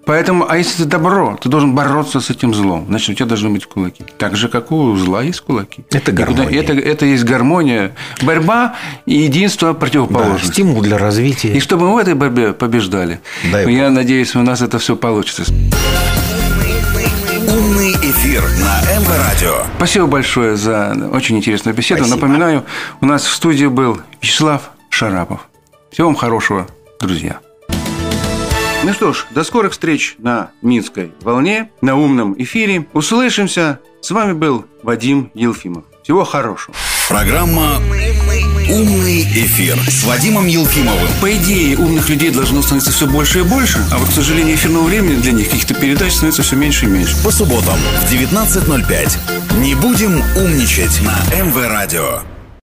Поэтому, а если это добро, ты должен бороться с этим злом. Значит, у тебя должны быть кулаки. Так же, как у зла есть кулаки. Это Никуда- гармония. Это, это есть гармония, борьба и единство Да, противоположностей. стимул для развития. И чтобы мы в этой борьбе побеждали. Дай я надеюсь, у нас это все получится. Умный эфир на МВ Радио. Спасибо большое за очень интересную беседу. Спасибо. Напоминаю, у нас в студии был Вячеслав Шарапов. Всего вам хорошего, друзья. Ну что ж, до скорых встреч на Минской волне, на умном эфире. Услышимся. С вами был Вадим Елфимов. Всего хорошего. Программа «Умный эфир» с Вадимом Елфимовым. По идее, умных людей должно становиться все больше и больше, а вот, к сожалению, эфирного времени для них каких-то передач становится все меньше и меньше. По субботам в 19.05. Не будем умничать на МВ Радио.